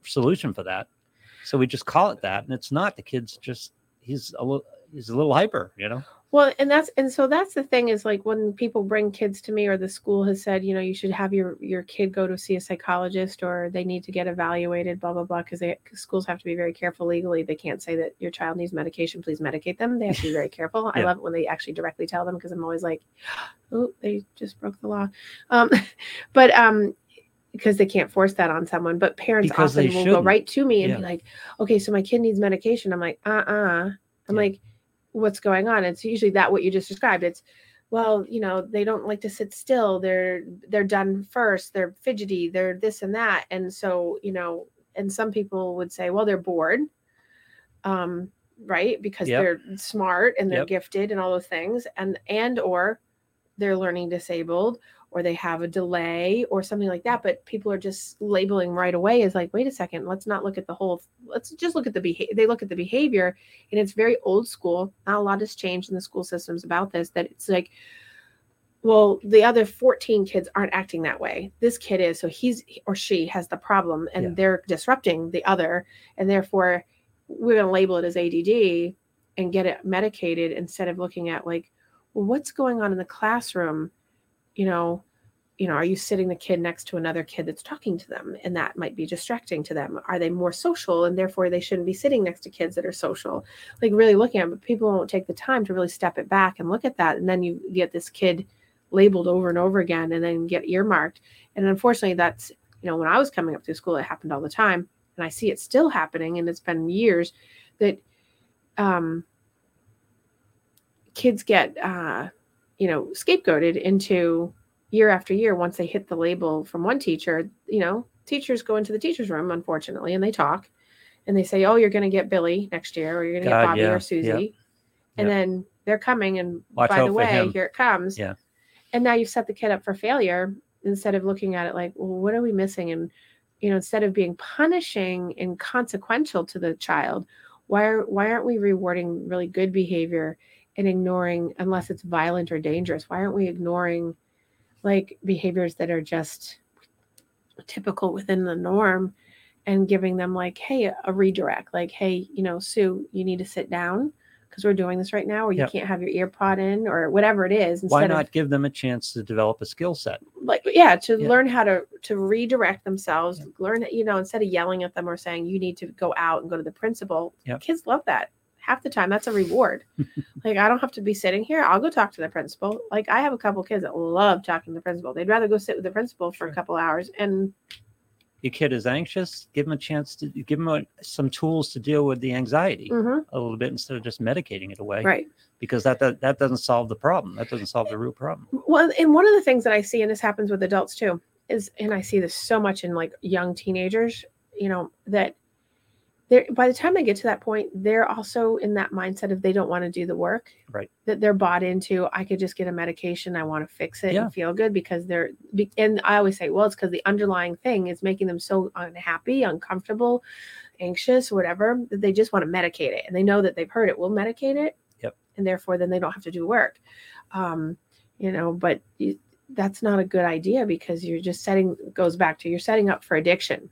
solution for that. So we just call it that, and it's not. The kid's just he's a little he's a little hyper, you know. Well and that's and so that's the thing is like when people bring kids to me or the school has said you know you should have your your kid go to see a psychologist or they need to get evaluated blah blah blah because they schools have to be very careful legally. They can't say that your child needs medication. Please medicate them. They have to be very careful. I love it when they actually directly tell them because i'm always like oh they just broke the law. Um but um because they can't force that on someone but parents Because often will go shouldn't. right to me and Yeah. be like okay so my kid needs medication. I'm like uh-uh. I'm Yeah. like what's going on it's usually that what you just described it's well, you know, they don't like to sit still. They're they're done first. They're fidgety. They're this and that. And so, you know, and some people would say, well, they're bored. Um, right? Because Yep. they're smart and they're Yep. gifted and all those things. And and or they're learning disabled or they have a delay or something like that. But people are just labeling right away as like, wait a second, let's not look at the whole let's just look at the behavior. They look at the behavior and it's very old school. Not a lot has changed in the school systems about this, that it's like, well, the other 14 kids aren't acting that way. This kid is, so he's or she has the problem and Yeah. they're disrupting the other. And therefore, we're going to label it as ADD and get it medicated instead of looking at like, well, what's going on in the classroom? You know, you know, are you sitting the kid next to another kid that's talking to them and that might be distracting to them? Are they more social and therefore they shouldn't be sitting next to kids that are social? Like really looking at, it, but people won't take the time to really step it back and look at that. And then you get this kid labeled over and over again and then get earmarked. And unfortunately, that's, you know, when I was coming up through school, it happened all the time. And I see it still happening. And it's been years that um, kids get, uh, you know, scapegoated into year after year once they hit the label from one teacher. You know, teachers go into the teacher's room, unfortunately, and they talk and they say, oh, you're going to get Billy next year or you're going to get Bobby yeah, or Susie. yeah. And Yep. then they're coming and Watch by the way, here it comes. Yeah. And now you've set the kid up for failure instead of looking at it like, well, what are we missing? And you know, instead of being punishing and consequential to the child, why are why aren't we rewarding really good behavior and ignoring unless it's violent or dangerous? Why aren't we ignoring like behaviors that are just typical within the norm and giving them like, hey, a redirect, like, hey, you know, Sue, you need to sit down because we're doing this right now, or you Yep. can't have your ear pod in, or whatever it is. Why instead of- not give them a chance to develop a skill set? like yeah to Yeah. learn how to to redirect themselves Yeah. learn you know instead of yelling at them or saying you need to go out and go to the principal Yep. kids love that half the time that's a reward like i don't have to be sitting here i'll go talk to the principal like i have a couple kids that love talking to the principal they'd rather go sit with the principal for a couple hours and Your kid is anxious. Give them a chance to give them a, some tools to deal with the anxiety mhm, a little bit instead of just medicating it away. right Because that, that that doesn't solve the problem. That doesn't solve the root problem. well and one of the things that i see and this happens with adults too is and i see this so much in like young teenagers you know that they're by the time they get to that point they're also in that mindset of they don't want to do the work Right. that they're bought into i could just get a medication i want to fix it Yeah. and feel good because they're and i always say well it's because the underlying thing is making them so unhappy uncomfortable anxious whatever that they just want to medicate it and they know that they've heard it We'll medicate it Yep. and therefore then they don't have to do work um you know but you, that's not a good idea because you're just setting goes back to you're setting up for addiction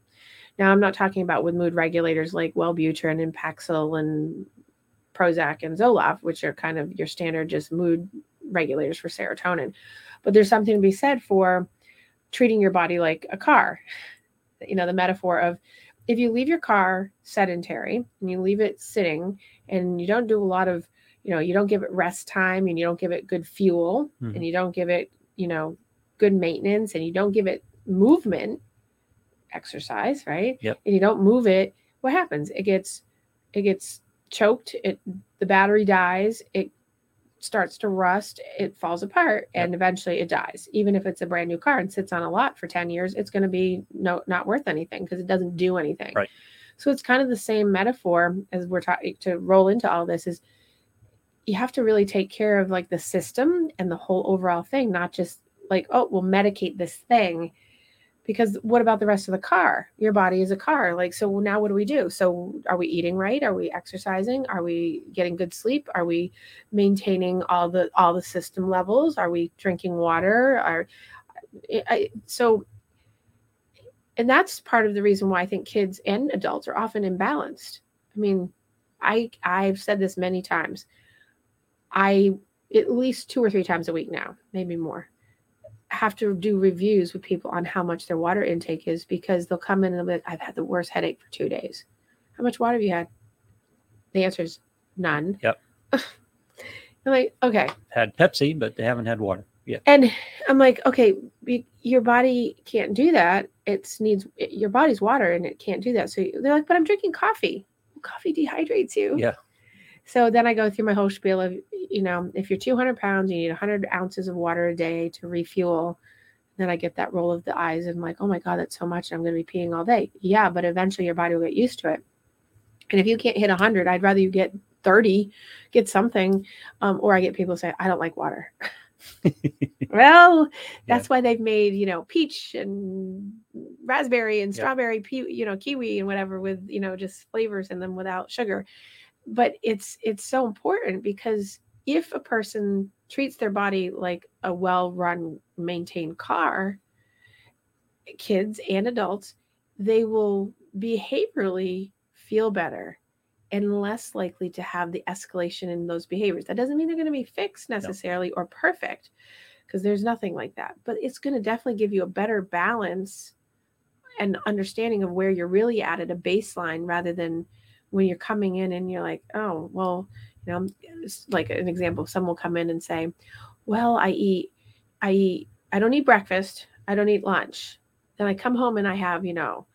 now i'm not talking about with mood regulators like wellbutrin and paxil and prozac and zoloft which are kind of your standard just mood regulators for serotonin but there's something to be said for treating your body like a car you know the metaphor of if you leave your car sedentary and you leave it sitting and you don't do a lot of you know you don't give it rest time and you don't give it good fuel Mhm. and you don't give it you know good maintenance and you don't give it movement exercise right Yep. and you don't move it what happens it gets it gets choked it the battery dies it starts to rust it falls apart Yep. and eventually it dies even if it's a brand new car and sits on a lot for 10 years it's going to be no not worth anything because it doesn't do anything Right. so it's kind of the same metaphor as we're talking to roll into all this is you have to really take care of like the system and the whole overall thing not just like oh we'll medicate this thing because what about the rest of the car? Your body is a car. Like so now what do we do? So are we eating right? Are we exercising? Are we getting good sleep? Are we maintaining all the all the system levels? Are we drinking water? Are I, so and that's part of the reason why i think kids and adults are often imbalanced. I mean i i've said this many times. I at least two or three times a week now maybe more have to do reviews with people on how much their water intake is because they'll come in and they'll be like, I've had the worst headache for two days. How much water have you had? The answer is none. Yep. I'm like, okay. Had Pepsi, but they haven't had water. Yeah. And I'm like, okay, your body can't do that. It needs it, your body's water and it can't do that. So they're like, but I'm drinking coffee. Coffee dehydrates you. Yeah. So then I go through my whole spiel of you know, if you're 200 pounds, you need 100 ounces of water a day to refuel. Then I get that roll of the eyes and I'm like, oh my God, that's so much. I'm going to be peeing all day. Yeah, but eventually your body will get used to it. And if you can't hit 100, I'd rather you get 30, get something. Um, or I get people say, I don't like water. well, that's yeah. why they've made, you know, peach and raspberry and strawberry, yeah. you know, kiwi and whatever with, you know, just flavors in them without sugar. But it's it's so important because if a person treats their body like a well-run, maintained car, kids and adults, they will behaviorally feel better and less likely to have the escalation in those behaviors. That doesn't mean they're going to be fixed necessarily no. or perfect because there's nothing like that, but it's going to definitely give you a better balance and understanding of where you're really at at a baseline rather than when you're coming in and you're like, oh, well, you know, like an example, someone will come in and say, well, I eat, I eat, I don't eat breakfast, I don't eat lunch. Then I come home and I have, you know,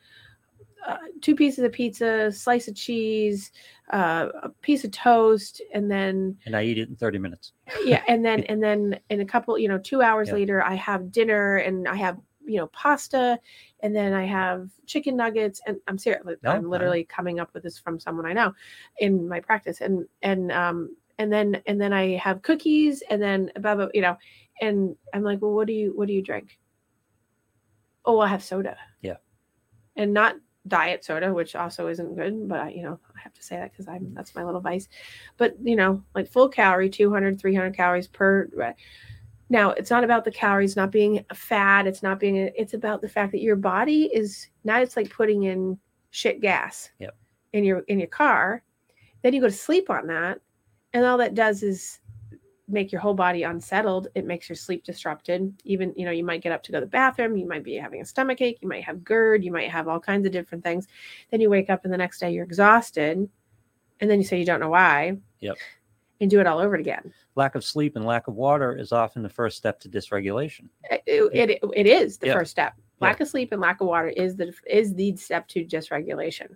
uh, two pieces of pizza, slice of cheese, uh, a piece of toast, and then and I eat it in thirty minutes. yeah, and then and then in a couple, you know, two hours later, I have dinner and I have you know pasta, and then I have chicken nuggets, and I'm serious. Oh, no, I'm literally no. coming up with this from someone I know in my practice, and and um and then and then I have cookies, and then above uh, you know, and I'm like, well, what do you what do you drink? Oh, I have soda. Yeah. And not diet soda, which also isn't good, but I, you know, I have to say that because I'm mm. that's my little vice. But you know, like full calorie, 200, 300 calories per. Uh, Now, it's not about the calories not being a fat. It's not being. It's about the fact that your body is now. It's like putting in shit gas. Yep. In your in your car, then you go to sleep on that, and all that does is make your whole body unsettled it makes your sleep disrupted even you know you might get up to go to the bathroom you might be having a stomach ache you might have gerd you might have all kinds of different things then you wake up and the next day you're exhausted and then you say you don't know why yep and do it all over again lack of sleep and lack of water is often the first step to dysregulation uh, it, it, it, it is the yep. first step lack yep. of sleep and lack of water is the is the step to dysregulation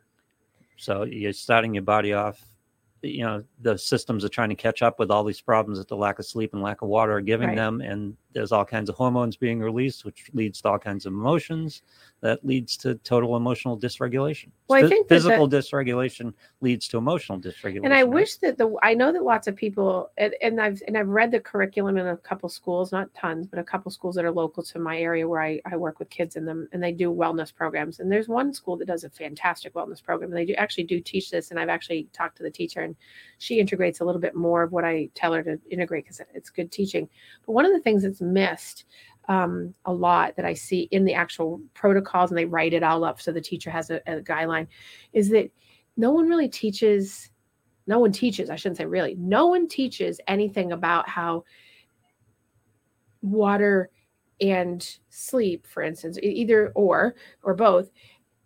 so you're starting your body off you know the systems are trying to catch up with all these problems that the lack of sleep and lack of water are giving right. them and there's all kinds of hormones being released which leads to all kinds of emotions that leads to total emotional dysregulation. Well, I think physical that, dysregulation leads to emotional dysregulation and i right? wish that the i know that lots of people and, and i've and i've read the curriculum in a couple schools not tons but a couple schools that are local to my area where i, I work with kids in them and they do wellness programs. And there's one school that does a fantastic wellness program and they do actually do teach this and i've actually talked to the teacher and she integrates a little bit more of what i tell her to integrate because it's good teaching. But one of the things that's missed um, a lot that I see in the actual protocols, and they write it all up so the teacher has a, a guideline, is that no one really teaches. No one teaches. I shouldn't say really. No one teaches anything about how water and sleep, for instance, either or or both,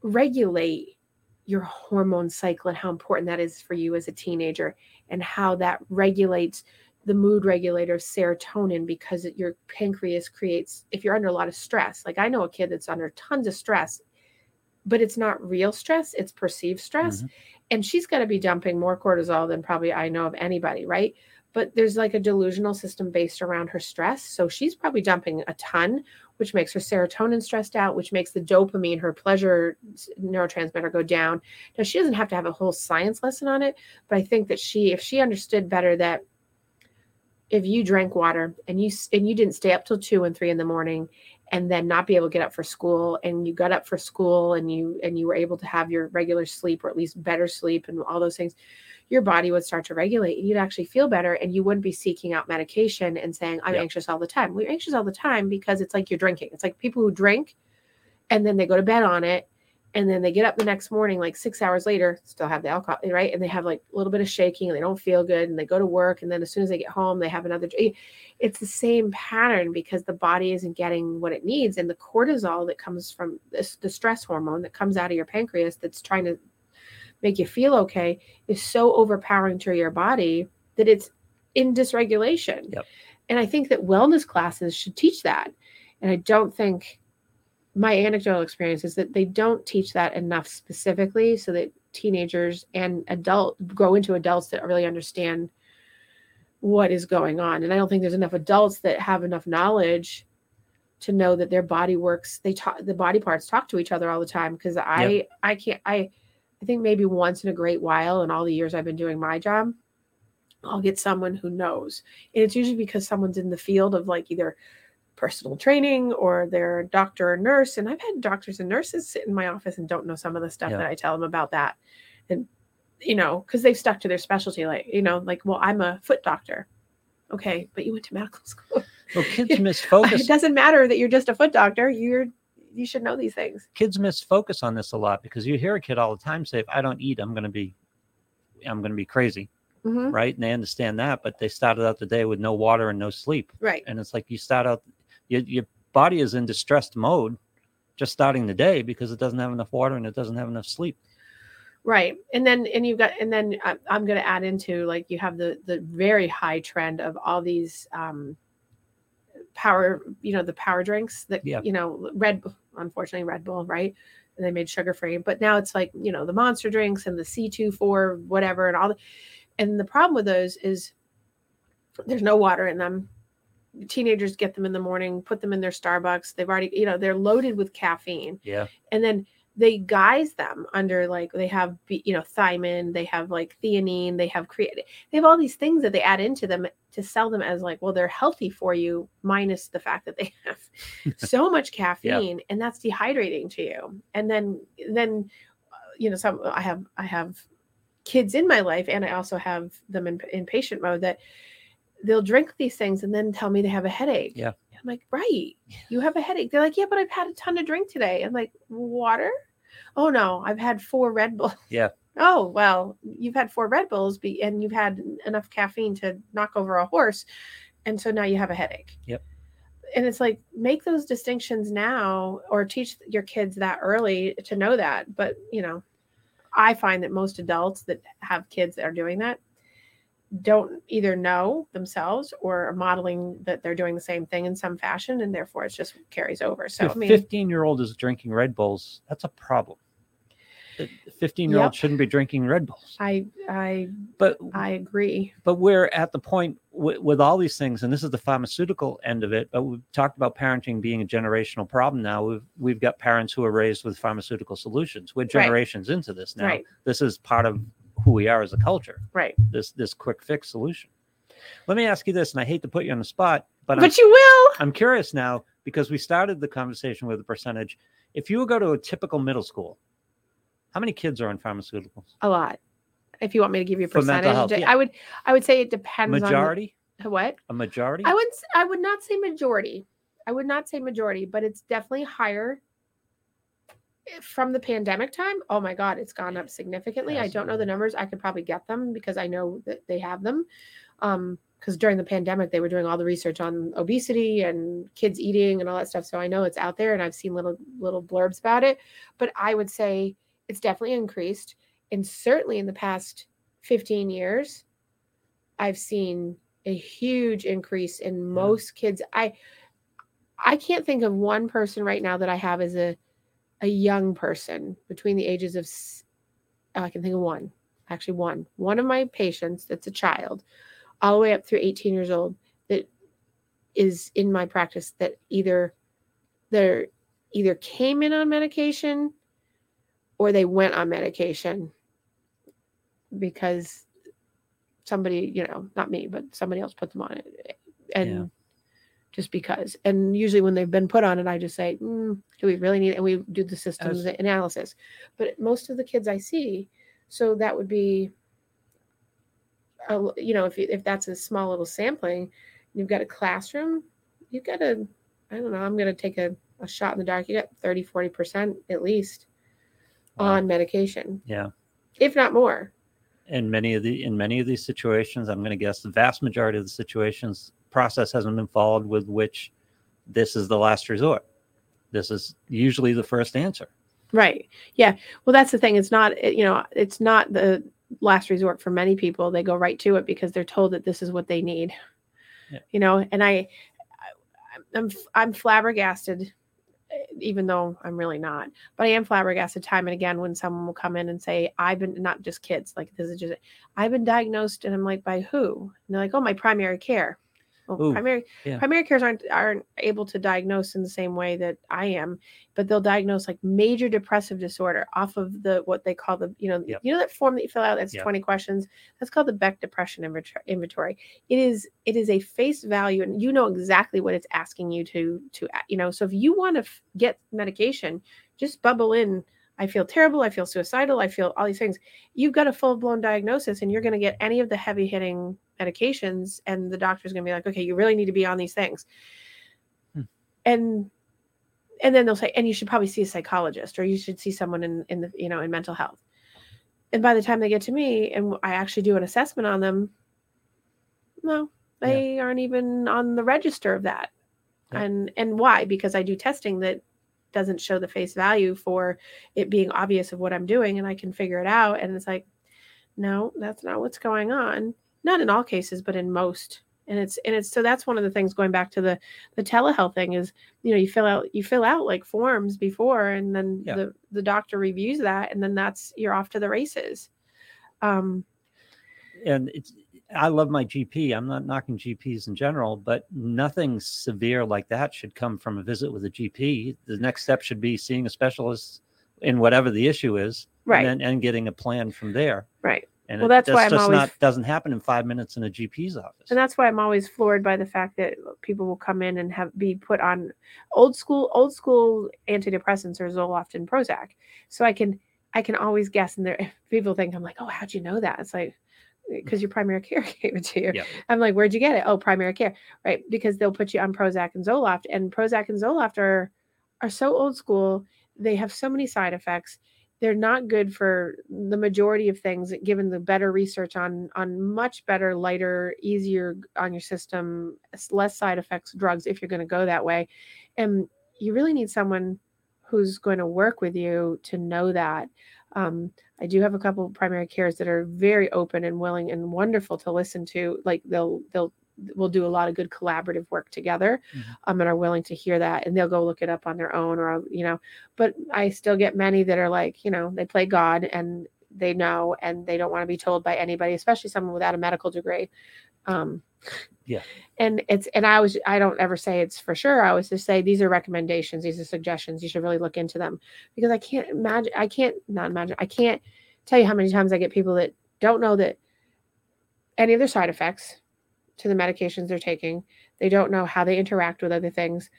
regulate your hormone cycle and how important that is for you as a teenager and how that regulates the mood regulator serotonin because it, your pancreas creates if you're under a lot of stress like i know a kid that's under tons of stress but it's not real stress it's perceived stress mm-hmm. and she's going to be dumping more cortisol than probably i know of anybody right but there's like a delusional system based around her stress so she's probably dumping a ton which makes her serotonin stressed out which makes the dopamine her pleasure neurotransmitter go down now she doesn't have to have a whole science lesson on it but i think that she if she understood better that if you drank water and you and you didn't stay up till two and three in the morning and then not be able to get up for school and you got up for school and you and you were able to have your regular sleep or at least better sleep and all those things your body would start to regulate and you'd actually feel better and you wouldn't be seeking out medication and saying i'm yep. anxious all the time we're anxious all the time because it's like you're drinking it's like people who drink and then they go to bed on it and then they get up the next morning like six hours later still have the alcohol right? And they have like a little bit of shaking and they don't feel good and they go to work and then as soon as they get home they have another it's the same pattern because the body isn't getting what it needs and the cortisol that comes from this the stress hormone that comes out of your pancreas that's trying to make you feel okay is so overpowering to your body that it's in dysregulation. Yep. and i think that wellness classes should teach that. And i don't think my anecdotal experience is that they don't teach that enough specifically so that teenagers and adult grow into adults that really understand what is going on. And I don't think there's enough adults that have enough knowledge to know that their body works. They talk the body parts talk to each other all the time. Because I I can't I I think maybe once in a great while in all the years I've been doing my job, I'll get someone who knows. And it's usually because someone's in the field of like either personal training or they're a doctor or nurse. And I've had doctors and nurses sit in my office and don't know some of the stuff Yeah. that I tell them about that. And, you know, because they've stuck to their specialty, like, you know, like, well, I'm a foot doctor. Okay, but you went to medical school. Well, kids miss focus. it doesn't matter that you're just a foot doctor. You're you should know these things. kids miss focus on this a lot because you hear a kid all the time say, "If I don't eat, I'm going to be, I'm going to be crazy," Mhm. right? And they understand that, but they started out the day with no water and no sleep, Right. and it's like you start out, your your body is in distressed mode, just starting the day because it doesn't have enough water and it doesn't have enough sleep. Right. And then, and you've got, and then I'm going to add into like you have the, the very high trend of all these um, power, you know, the power drinks that, Yeah. you know, Red, unfortunately, Red Bull, right? And they made sugar free, but now it's like, you know, the monster drinks and the C2, whatever, and all the, and the problem with those is there's no water in them. Teenagers get them in the morning, put them in their Starbucks. They've already, you know, they're loaded with caffeine. Yeah, and then they guise them under like they have you know thiamine they have like theanine they have creatine. They have all these things that they add into them to sell them as like well they're healthy for you minus the fact that they have so much caffeine and that's dehydrating to you. And then then uh, you know some i have i have kids in my life and i also have them in, in patient mode that they'll drink these things and then tell me they have a headache Yeah. i'm like right you have a headache they're like yeah but i've had a ton to drink today i'm like water oh no i've had four red bulls Yeah. oh well you've had four red bulls be, and you've had enough caffeine to knock over a horse and so now you have a headache Yep. and it's like make those distinctions now or teach your kids that early to know that but you know i find that most adults that have kids that are doing that don't either know themselves or are modeling that they're doing the same thing in some fashion and therefore it just carries over so if i mean 15 year old is drinking Red Bulls, that's a problem. Uh, 15 year old Yep. shouldn't be drinking Red Bulls. i i But i agree but we're at the point w- with all these things, and this is the pharmaceutical end of it. But we've talked about parenting being a generational problem. Now we've we've got parents who are raised with pharmaceutical solutions. We're generations into this now. Right. This is part of who we are as a culture. right This this quick fix solution. Let me ask you this, and I hate to put you on the spot, but, I'm, but you will I'm curious now because we started the conversation with a percentage. If you go to a typical middle school, how many kids are on pharmaceuticals? a lot if you want me to give you a For percentage health, yeah. i would i would say it depends Majority? on what A majority? I would I would not say majority. I would not say majority, but it's definitely higher from the pandemic time. Oh my god, it's gone up significantly. I don't know the numbers. I could probably get them because I know that they have them. Um because during the pandemic they were doing all the research on obesity and kids eating and all that stuff. So I know it's out there and I've seen little little blurbs about it. But I would say it's definitely increased. And certainly in the past 15 years, I've seen a huge increase in most kids. I I can't think of one person right now that I have as a a young person between the ages of oh, I can think of one. Actually one. One of my patients that's a child all the way up through 18 years old that is in my practice that either they're either came in on medication or they went on medication because somebody, you know, not me, but somebody else put them on it. And Yeah. Just because. And usually when they've been put on it, I just say, mm, do we really need it? And we do the systems analysis. But most of the kids I see, so that would be, a you know, if, you- if that's a small little sampling, you've got a classroom, you've got a, I don't know, I'm going to take a, a shot in the dark. You got 30, 40% at least Wow. on medication, Yeah. if not more. in many of the in many of these situations i'm going to guess the vast majority of the situations process hasn't been followed with which this is the last resort this is usually the first answer Right. Yeah. Well, that's the thing. It's not, you know, it's not the last resort for many people. They go right to it because they're told that this is what they need. Yeah. You know, and I, I'm I'm flabbergasted even though I'm really not. But I am flabbergasted time and again when someone will come in and say, I've been not just kids, like this is just I've been diagnosed and I'm like, by who? And they're like, Oh, my primary care. Well, Ooh, primary yeah. primary cares aren't aren't able to diagnose in the same way that I am, but they'll diagnose like major depressive disorder off of the what they call the you know Yep. you know that form that you fill out that's Yep. 20 questions that's called the Beck Depression Inventory. It is it is a face value and you know exactly what it's asking you to to you know so if you want to f- get medication, just bubble in. I feel terrible. I feel suicidal. I feel all these things. You've got a full blown diagnosis, and you're going to get any of the heavy hitting medications, and the doctor's going to be like, okay, you really need to be on these things. Hmm. And and then they'll say, and you should probably see a psychologist, or you should see someone in in the you know in mental health. And by the time they get to me, and I actually do an assessment on them, no, Yeah. they aren't even on the register of that. Yeah. And and why? Because I do testing that doesn't show the face value for it being obvious of what I'm doing and I can figure it out. And it's like, no, that's not what's going on. Not in all cases, but in most. And it's and it's so that's one of the things going back to the the telehealth thing is, you know, you fill out you fill out like forms before and then Yeah. the the doctor reviews that and then that's you're off to the races. Um and it's I love my GP. I'm not knocking GPs in general, but nothing severe like that should come from a visit with a GP. The next step should be seeing a specialist in whatever the issue is, right, and, then, and getting a plan from there. right. And Well, it- that's why I'm just always- not doesn't happen in five minutes in a GP's office. and that's why I'm always floored by the fact that people will come in and have be put on old school old school antidepressants or Zoloft and Prozac. So I can I can always guess, and there people think I'm like, oh, how'd you know that? It's like because your primary care gave it to you. Yeah. I'm like, where'd you get it? Oh, primary care, right? Because they'll put you on Prozac and Zoloft, and Prozac and Zoloft are are so old school. They have so many side effects. They're not good for the majority of things. Given the better research on on much better, lighter, easier on your system, less side effects drugs if you're going to go that way, and you really need someone who's going to work with you to know that. Um, I do have a couple of primary cares that are very open and willing and wonderful to listen to. Like they'll they'll we'll do a lot of good collaborative work together, Mhm. um, and are willing to hear that, and they'll go look it up on their own, or you know. But I still get many that are like, you know, they play God and they know, and they don't want to be told by anybody, especially someone without a medical degree. Um, Yeah. and it's and I was I don't ever say it's for sure. I always just say these are recommendations, these are suggestions. You should really look into them because I can't imagine. I can't not imagine. I can't tell you how many times I get people that don't know that any of side effects to the medications they're taking. They don't know how they interact with other things.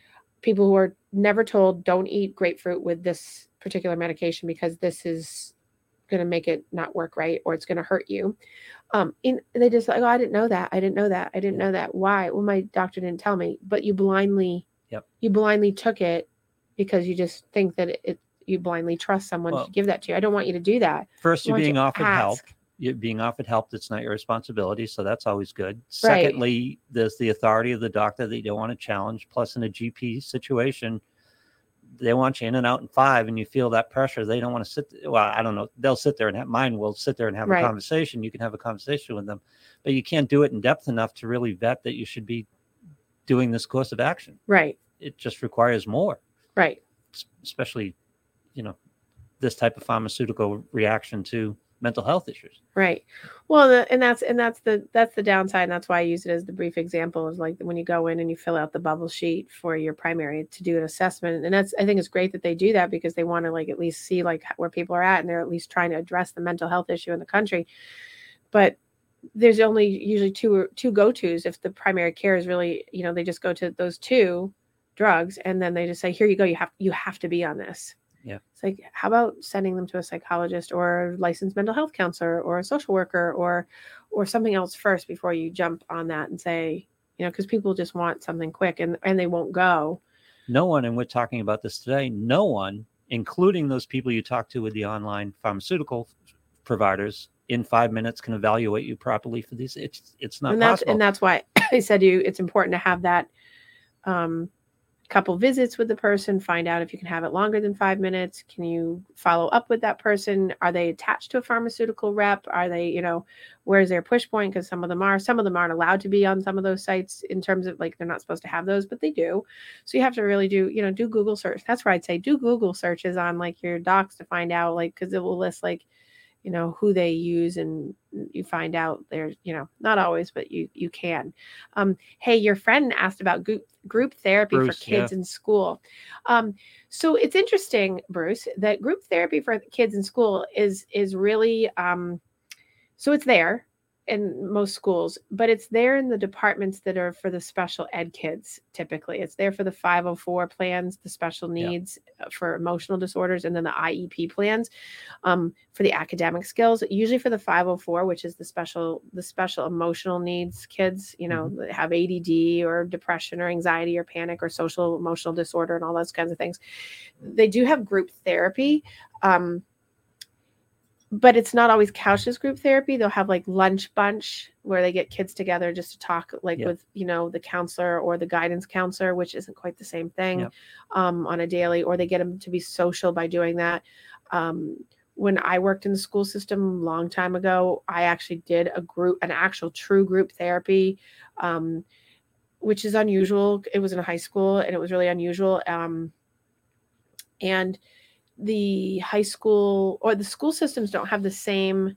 People who are never told don't eat grapefruit with this particular medication because this is going to make it not work right or it's going to hurt you. Um, in, they just like, oh, I didn't know that. I didn't know that. I didn't know that. Why? Well, my doctor didn't tell me. But you blindly, Yep. you blindly took it because you just think that it. it you blindly trust someone Well- to give that to you. I don't want you to do that. First, you're you being to offered help. You're being offered help that's not your responsibility, so that's always good. Secondly, there's the authority of the doctor that you don't want to challenge. Plus, in a GP situation, they want you in and out in five, and you feel that pressure. They don't want to sit. Well, I don't know. They'll sit there and have mine will sit there and have Right. a conversation. You can have a conversation with them, but you can't do it in depth enough to really vet that you should be doing this course of action. Right. It just requires more, Right. especially, you know, this type of pharmaceutical reaction to mental health issues. Right. Well, the, and that's and that's the that's the downside, and that's why I use it as the brief example is like when you go in and you fill out the bubble sheet for your primary to do an assessment, and that's I think it's great that they do that because they want to like at least see like where people are at, and they're at least trying to address the mental health issue in the country. But there's only usually two or two go tos if the primary care is really you know they just go to those two drugs and then they just say here you go you have you have to be on this Yeah. it's like how about sending them to a psychologist or a licensed mental health counselor or a social worker or or something else first before you jump on that and say you know because people just want something quick and and they won't go no one, and we're talking about this today, no one, including those people you talk to with the online pharmaceutical providers, in five minutes can evaluate you properly for these. It's it's not and that's possible. and that's why I said you it's important to have that um couple visits with the person, find out if you can have it longer than five minutes. Can you follow up with that person? Are they attached to a pharmaceutical rep? Are they, you know, where's their push point? Because some of them are, some of them aren't allowed to be on some of those sites in terms of like they're not supposed to have those, but they do. So you have to really do, you know, do Google search. That's where I'd say do Google searches on like your docs to find out, like, because it will list like, you know who they use and you find out there's you know not always but you you can. Um hey your friend asked about group group therapy Bruce, for kids yeah. in school. Um so it's interesting bruce that group therapy for kids in school is is really um so it's there in most schools, but it's there in the departments that are for the special ed kids typically. It's there for the 504 plans, the special needs uh, for emotional disorders, and then the IEP plans um, for the academic skills. Usually for the 504, which is the special the special emotional needs kids, you know, that have ADD or depression or anxiety or panic or social emotional disorder and all those kinds of things. They do have group therapy. Um, but it's not always couches group therapy. They'll have like lunch bunch where they get kids together just to talk, like Yeah. with you know the counselor or the guidance counselor, which isn't quite the same thing Yep. um, on a daily. Or they get them to be social by doing that. Um, when I worked in the school system a long time ago, I actually did a group, an actual true group therapy, um, which is unusual. It was in a high school and it was really unusual. Um, and the high school or the school systems don't have the same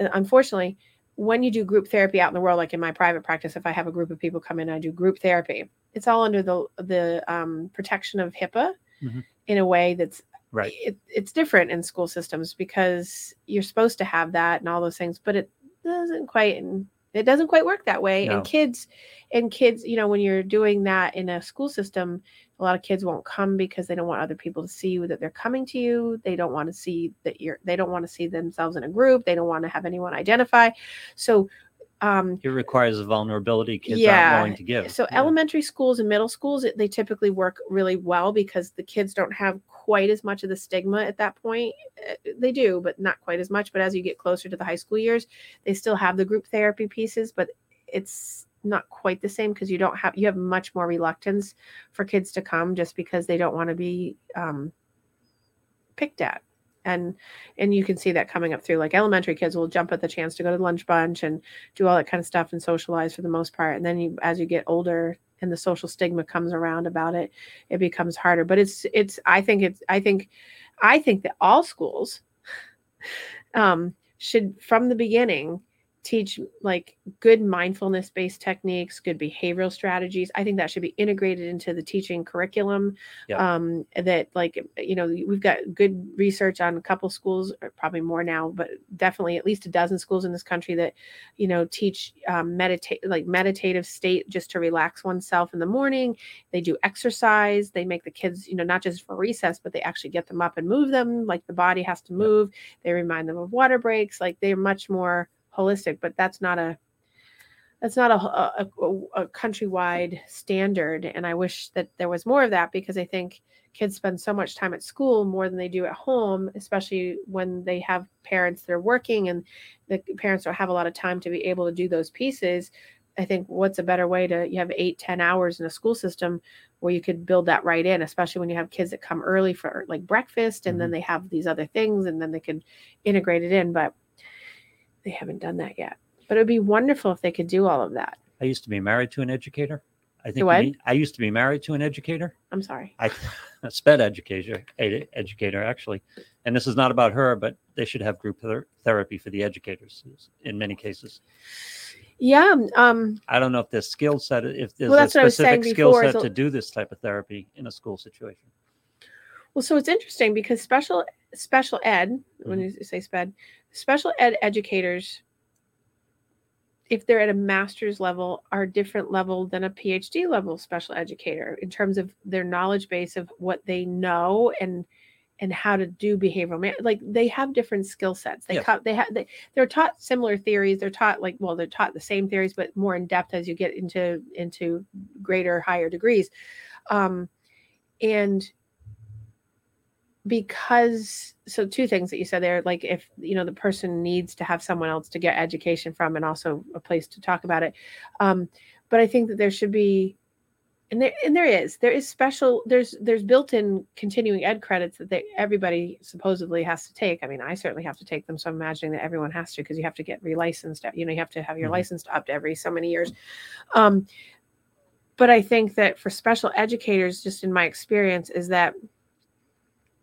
uh, unfortunately when you do group therapy out in the world like in my private practice if i have a group of people come in i do group therapy it's all under the the um, protection of hipaa Mhm. in a way that's Right. it, it's different in school systems because you're supposed to have that and all those things but it doesn't quite it doesn't quite work that way. No. and kids and kids you know when you're doing that in a school system a lot of kids won't come because they don't want other people to see that they're coming to you. They don't want to see that you're they don't want to see themselves in a group. They don't want to have anyone identify. So um It requires a vulnerability kids Yeah. aren't willing to give. so Yeah. elementary schools and middle schools it- they typically work really well because the kids don't have quite as much of the stigma at that point Uh, they do but not quite as much but as you get closer to the high school years they still have the group therapy pieces but it's not quite the same because you don't have you have much more reluctance for kids to come just because they don't want to be um, picked at and and you can see that coming up through like elementary kids will jump at the chance to go to lunch bunch and do all that kind of stuff and socialize for the most part. And then you as you get older and the social stigma comes around about it it becomes harder. But it's it's i think it's i think i think that all schools um should from the beginning teach like good mindfulness based techniques good behavioral strategies. I think that should be integrated into the teaching curriculum um that like you know we've got good research on a couple schools or probably more now but definitely at least a dozen schools in this country that you know teach um, meditate like meditative state just to relax oneself in the morning. They do exercise. They make the kids you know not just for recess but they actually get them up and move them. Like the body has to Yep. move. They remind them of water breaks. Like they're much more holistic but that's not a that's not a, a, a, countrywide standard. And i wish that there was more of that because i think kids spend so much time at school more than they do at home especially when they have parents that are working and the parents don't have a lot of time to be able to do those pieces. I think what's a better way to you have eight ten hours in a school system where you could build that right in especially when you have kids that come early for like breakfast and then mm-hmm. they have these other things and then they can integrate it in. But they haven't done that yet but it would be wonderful if they could do all of that I used to be married to an educator. I think what? need- I used to be married to an educator. i'm sorry I a sped educator, ed- educator actually, and this is not about her, but they should have group ther- therapy for the educators in many cases. yeah um I don't know if there's skill set, if there's Well, a that's what I was saying specific skill set to do this type of therapy in a school situation. Well, so it's interesting because special special ed, when Mm-hmm. you say sped, special ed educators, if they're at a master's level, are different level than a PhD level special educator in terms of their knowledge base of what they know and and how to do behavioral man- like they have different skill sets they Yes. co- they have they, they're taught similar theories they're taught like well they're taught the same theories but more in depth as you get into into greater higher degrees um and because so two things that you said there like if you know the person needs to have someone else to get education from and also a place to talk about it um but i think that there should be and there and there is there is special there's there's built-in continuing ed credits that they, everybody supposedly has to take i mean i certainly have to take them so i'm imagining that everyone has to because you have to get relicensed you know you have to have your Mhm. license up every so many years um but i think that for special educators just in my experience is that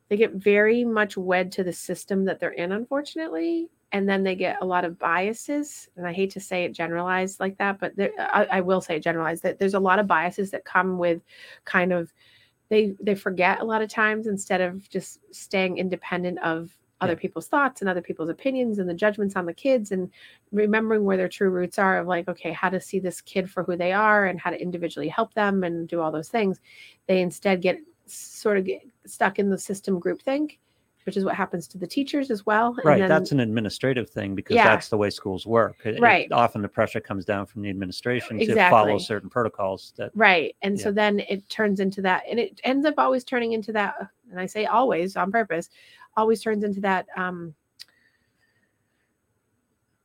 they get very much wed to the system that they're in unfortunately and then they get a lot of biases and i hate to say it generalized like that but there, I, I will say it generalized that there's a lot of biases that come with kind of they they forget a lot of times instead of just staying independent of other Yeah. people's thoughts and other people's opinions and the judgments on the kids and remembering where their true roots are of like okay how to see this kid for who they are and how to individually help them and do all those things they instead get sort of get stuck in the system groupthink which is what happens to the teachers as well and Right. then- that's an administrative thing because Yeah. that's the way schools work. It- it- Right. often the pressure comes down from the administration to follow certain protocols that Right. And so then it turns into that, and it ends up always turning into that. And I say always on purpose, always turns into that um,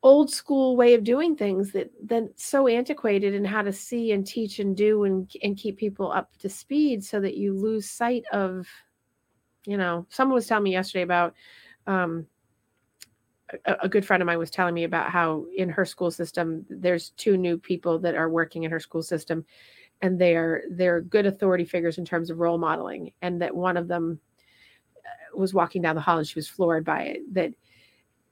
old school way of doing things that then so antiquated in how to see and teach and do and and keep people up to speed, so that you lose sight of, you know, someone was telling me yesterday about. Um, a, a good friend of mine was telling me about how in her school system there's two new people that are working in her school system and they're they're good authority figures in terms of role modeling and that one of them uh, was walking down the hall and she was floored by it that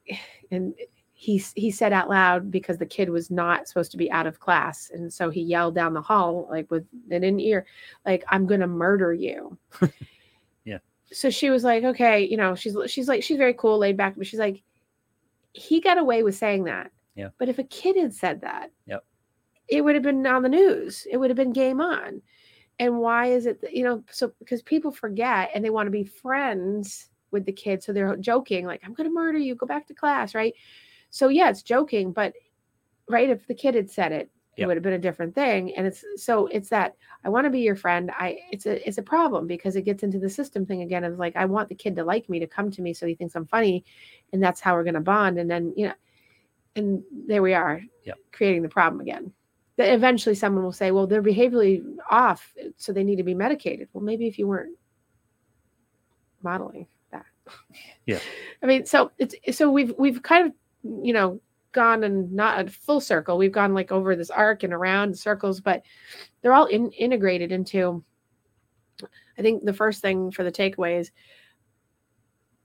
and he he said out loud because the kid was not supposed to be out of class and so he yelled down the hall like with an in ear like i'm going to murder you. so she was like okay you know she's she's like she's very cool laid back but she's like he got away with saying that Yeah. but if a kid had said that Yep. it would have been on the news it would have been game on and why is it you know so because people forget and they want to be friends with the kid. so they're joking like i'm going to murder you go back to class right so yeah it's joking but right if the kid had said it it Yep. would have been a different thing and it's so it's that i want to be your friend i it's a it's a problem because it gets into the system thing again of like i want the kid to like me to come to me so he thinks i'm funny and that's how we're going to bond and then you know and there we are Yep. creating the problem again that eventually someone will say well they're behaviorally off so they need to be medicated well maybe if you weren't modeling that Yeah. i mean so it's so we've we've kind of you know gone and not a full circle. We've gone like over this arc and around circles but they're all in, integrated into i think the first thing for the takeaway is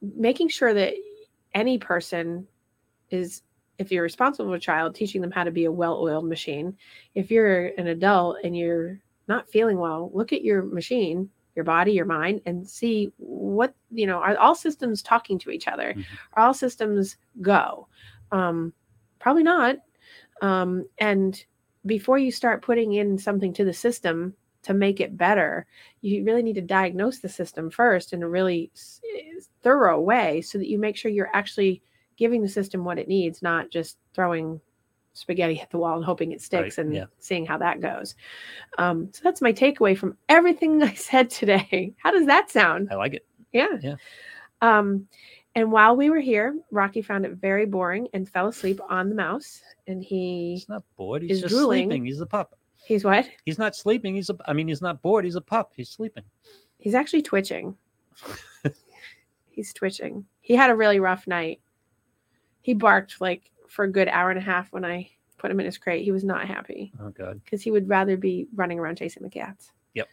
making sure that any person is if you're responsible for a child teaching them how to be a well-oiled machine. If you're an adult and you're not feeling well look at your machine your body your mind and see what you know are all systems talking to each other? Mhm. are all systems go? Um probably not um and before you start putting in something to the system to make it better you really need to diagnose the system first in a really s- thorough way so that you make sure you're actually giving the system what it needs not just throwing spaghetti at the wall and hoping it sticks Right, and yeah. seeing how that goes um, so that's my takeaway from everything i said today how does that sound I like it. yeah. Yeah. Um, and while we were here, Rocky found it very boring and fell asleep on the mouse. And he He's not bored. He's just drooling. sleeping. He's a pup. he's what? He's not sleeping. He's a. I mean, he's not bored. He's a pup. He's sleeping. He's actually twitching. he's twitching. He had a really rough night. He barked like for a good hour and a half when I put him in his crate. He was not happy Oh God. because he would rather be running around chasing the cats. Yep.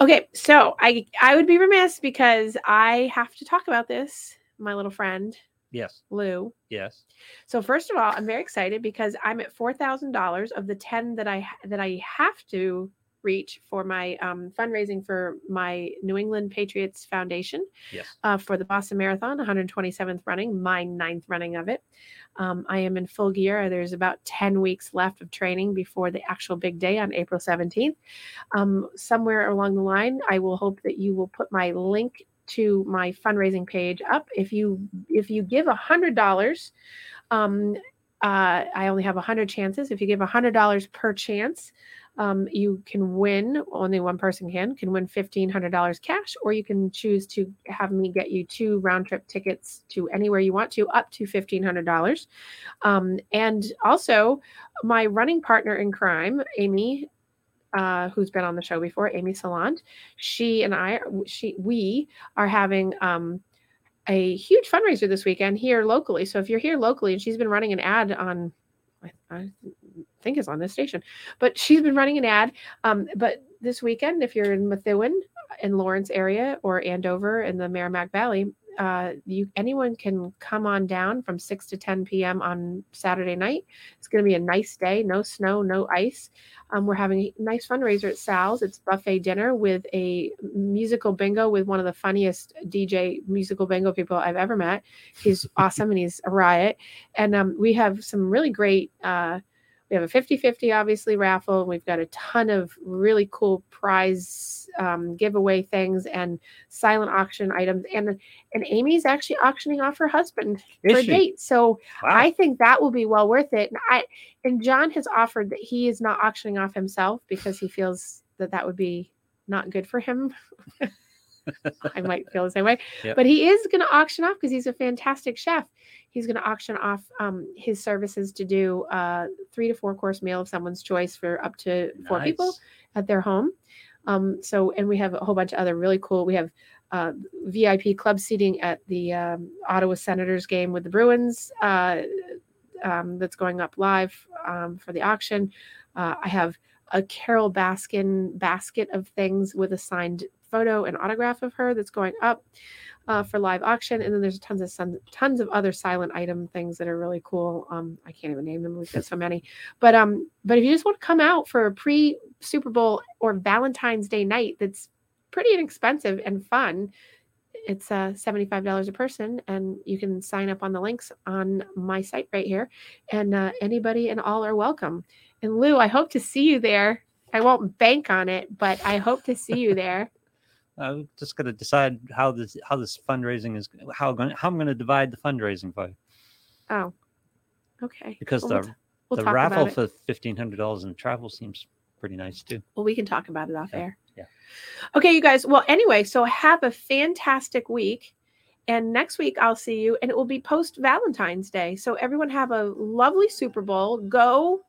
Okay, so I I would be remiss because I have to talk about this. My little friend Yes. Lou. Yes. So first of all, I'm very excited because I'm at four thousand dollars of the ten that I that I have to reach for my um, fundraising for my New England Patriots Foundation Yes. uh, for the Boston Marathon, 127th running, my ninth running of it. Um, I am in full gear. There's about 10 weeks left of training before the actual big day on April 17th. Um, somewhere along the line, I will hope that you will put my link to my fundraising page up. If you if you give a hundred dollars, um, uh, I only have a hundred chances. If you give a hundred dollars per chance, um, you can win. Only one person can can win fifteen hundred dollars cash, or you can choose to have me get you two round trip tickets to anywhere you want to, up to fifteen hundred dollars. Um, and also, my running partner in crime, Amy. Uh, who's been on the show before, Amy Salant. She and I, she, we are having um, a huge fundraiser this weekend here locally. So if you're here locally, and she's been running an ad on, I, I think it's on this station, but she's been running an ad. Um, but this weekend, if you're in Methuen, in Lawrence area, or Andover in the Merrimack Valley, uh, you anyone can come on down from 6 to 10 p.m. on Saturday night. It's going to be a nice day, no snow, no ice. Um, we're having a nice fundraiser at Sal's. It's buffet dinner with a musical bingo with one of the funniest DJ musical bingo people I've ever met. He's awesome and he's a riot. And um, we have some really great. Uh, we have a 50 50 obviously raffle. We've got a ton of really cool prize um, giveaway things and silent auction items. And and Amy's actually auctioning off her husband Is for a date. So Wow. I think that will be well worth it. And I and John has offered that he is not auctioning off himself because he feels that that would be not good for him. I might feel the same way, Yep. but he is going to auction off because he's a fantastic chef. He's going to auction off um, his services to do uh, three to four course meal of someone's choice for up to four people at their home. Um, so, and we have a whole bunch of other really cool. We have uh, VIP club seating at the um, Ottawa Senators game with the Bruins. Uh, um, that's going up live um, for the auction. Uh, I have a Carole Baskin basket of things with a signed photo and autograph of her that's going up uh, for live auction. And then there's tons of sun, tons of other silent item things that are really cool. Um, I can't even name them. We've got so many. But um, but if you just want to come out for a pre Super Bowl or Valentine's Day night, that's pretty inexpensive and fun. It's uh, $75 a person, and you can sign up on the links on my site right here. And uh, anybody and all are welcome. And Lou, I hope to see you there. I won't bank on it, but I hope to see you there. I'm just going to decide how this how this fundraising is how going how I'm going to divide the fundraising for you. Oh, okay. because Well, the we'll, we'll the raffle for fifteen hundred dollars in travel seems pretty nice too. Well, we can talk about it off Yeah, air. yeah. Okay, you guys. Well, anyway, so have a fantastic week. And next week I'll see you, and it will be post Valentine's Day. So everyone have a lovely Super Bowl. Go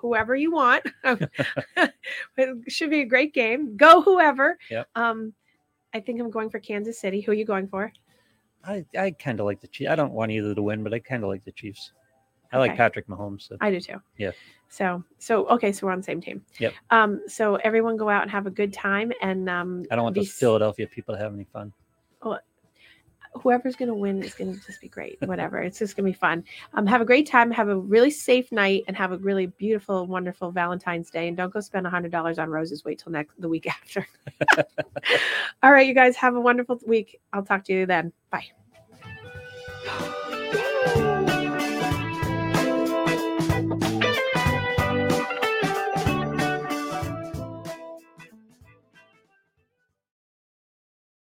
whoever you want. it should be a great game. Go whoever. Yep. Um, I think I'm going for Kansas City. Who are you going for? I, I kind of like the Chiefs. I don't want either to win, but I kind of like the Chiefs. I like Patrick Mahomes. So. I do too. Yeah. So so okay, so we're on the same team. Yep. Um, so everyone go out and have a good time and um I don't want be those Philadelphia people to have any fun. Whoever's going to win is going to just be great. Whatever. It's just going to be fun. Um, have a great time. Have a really safe night and have a really beautiful, wonderful Valentine's Day. And don't go spend a hundred dollars on roses. Wait till next the week after. All right, you guys have a wonderful week. I'll talk to you then. Bye.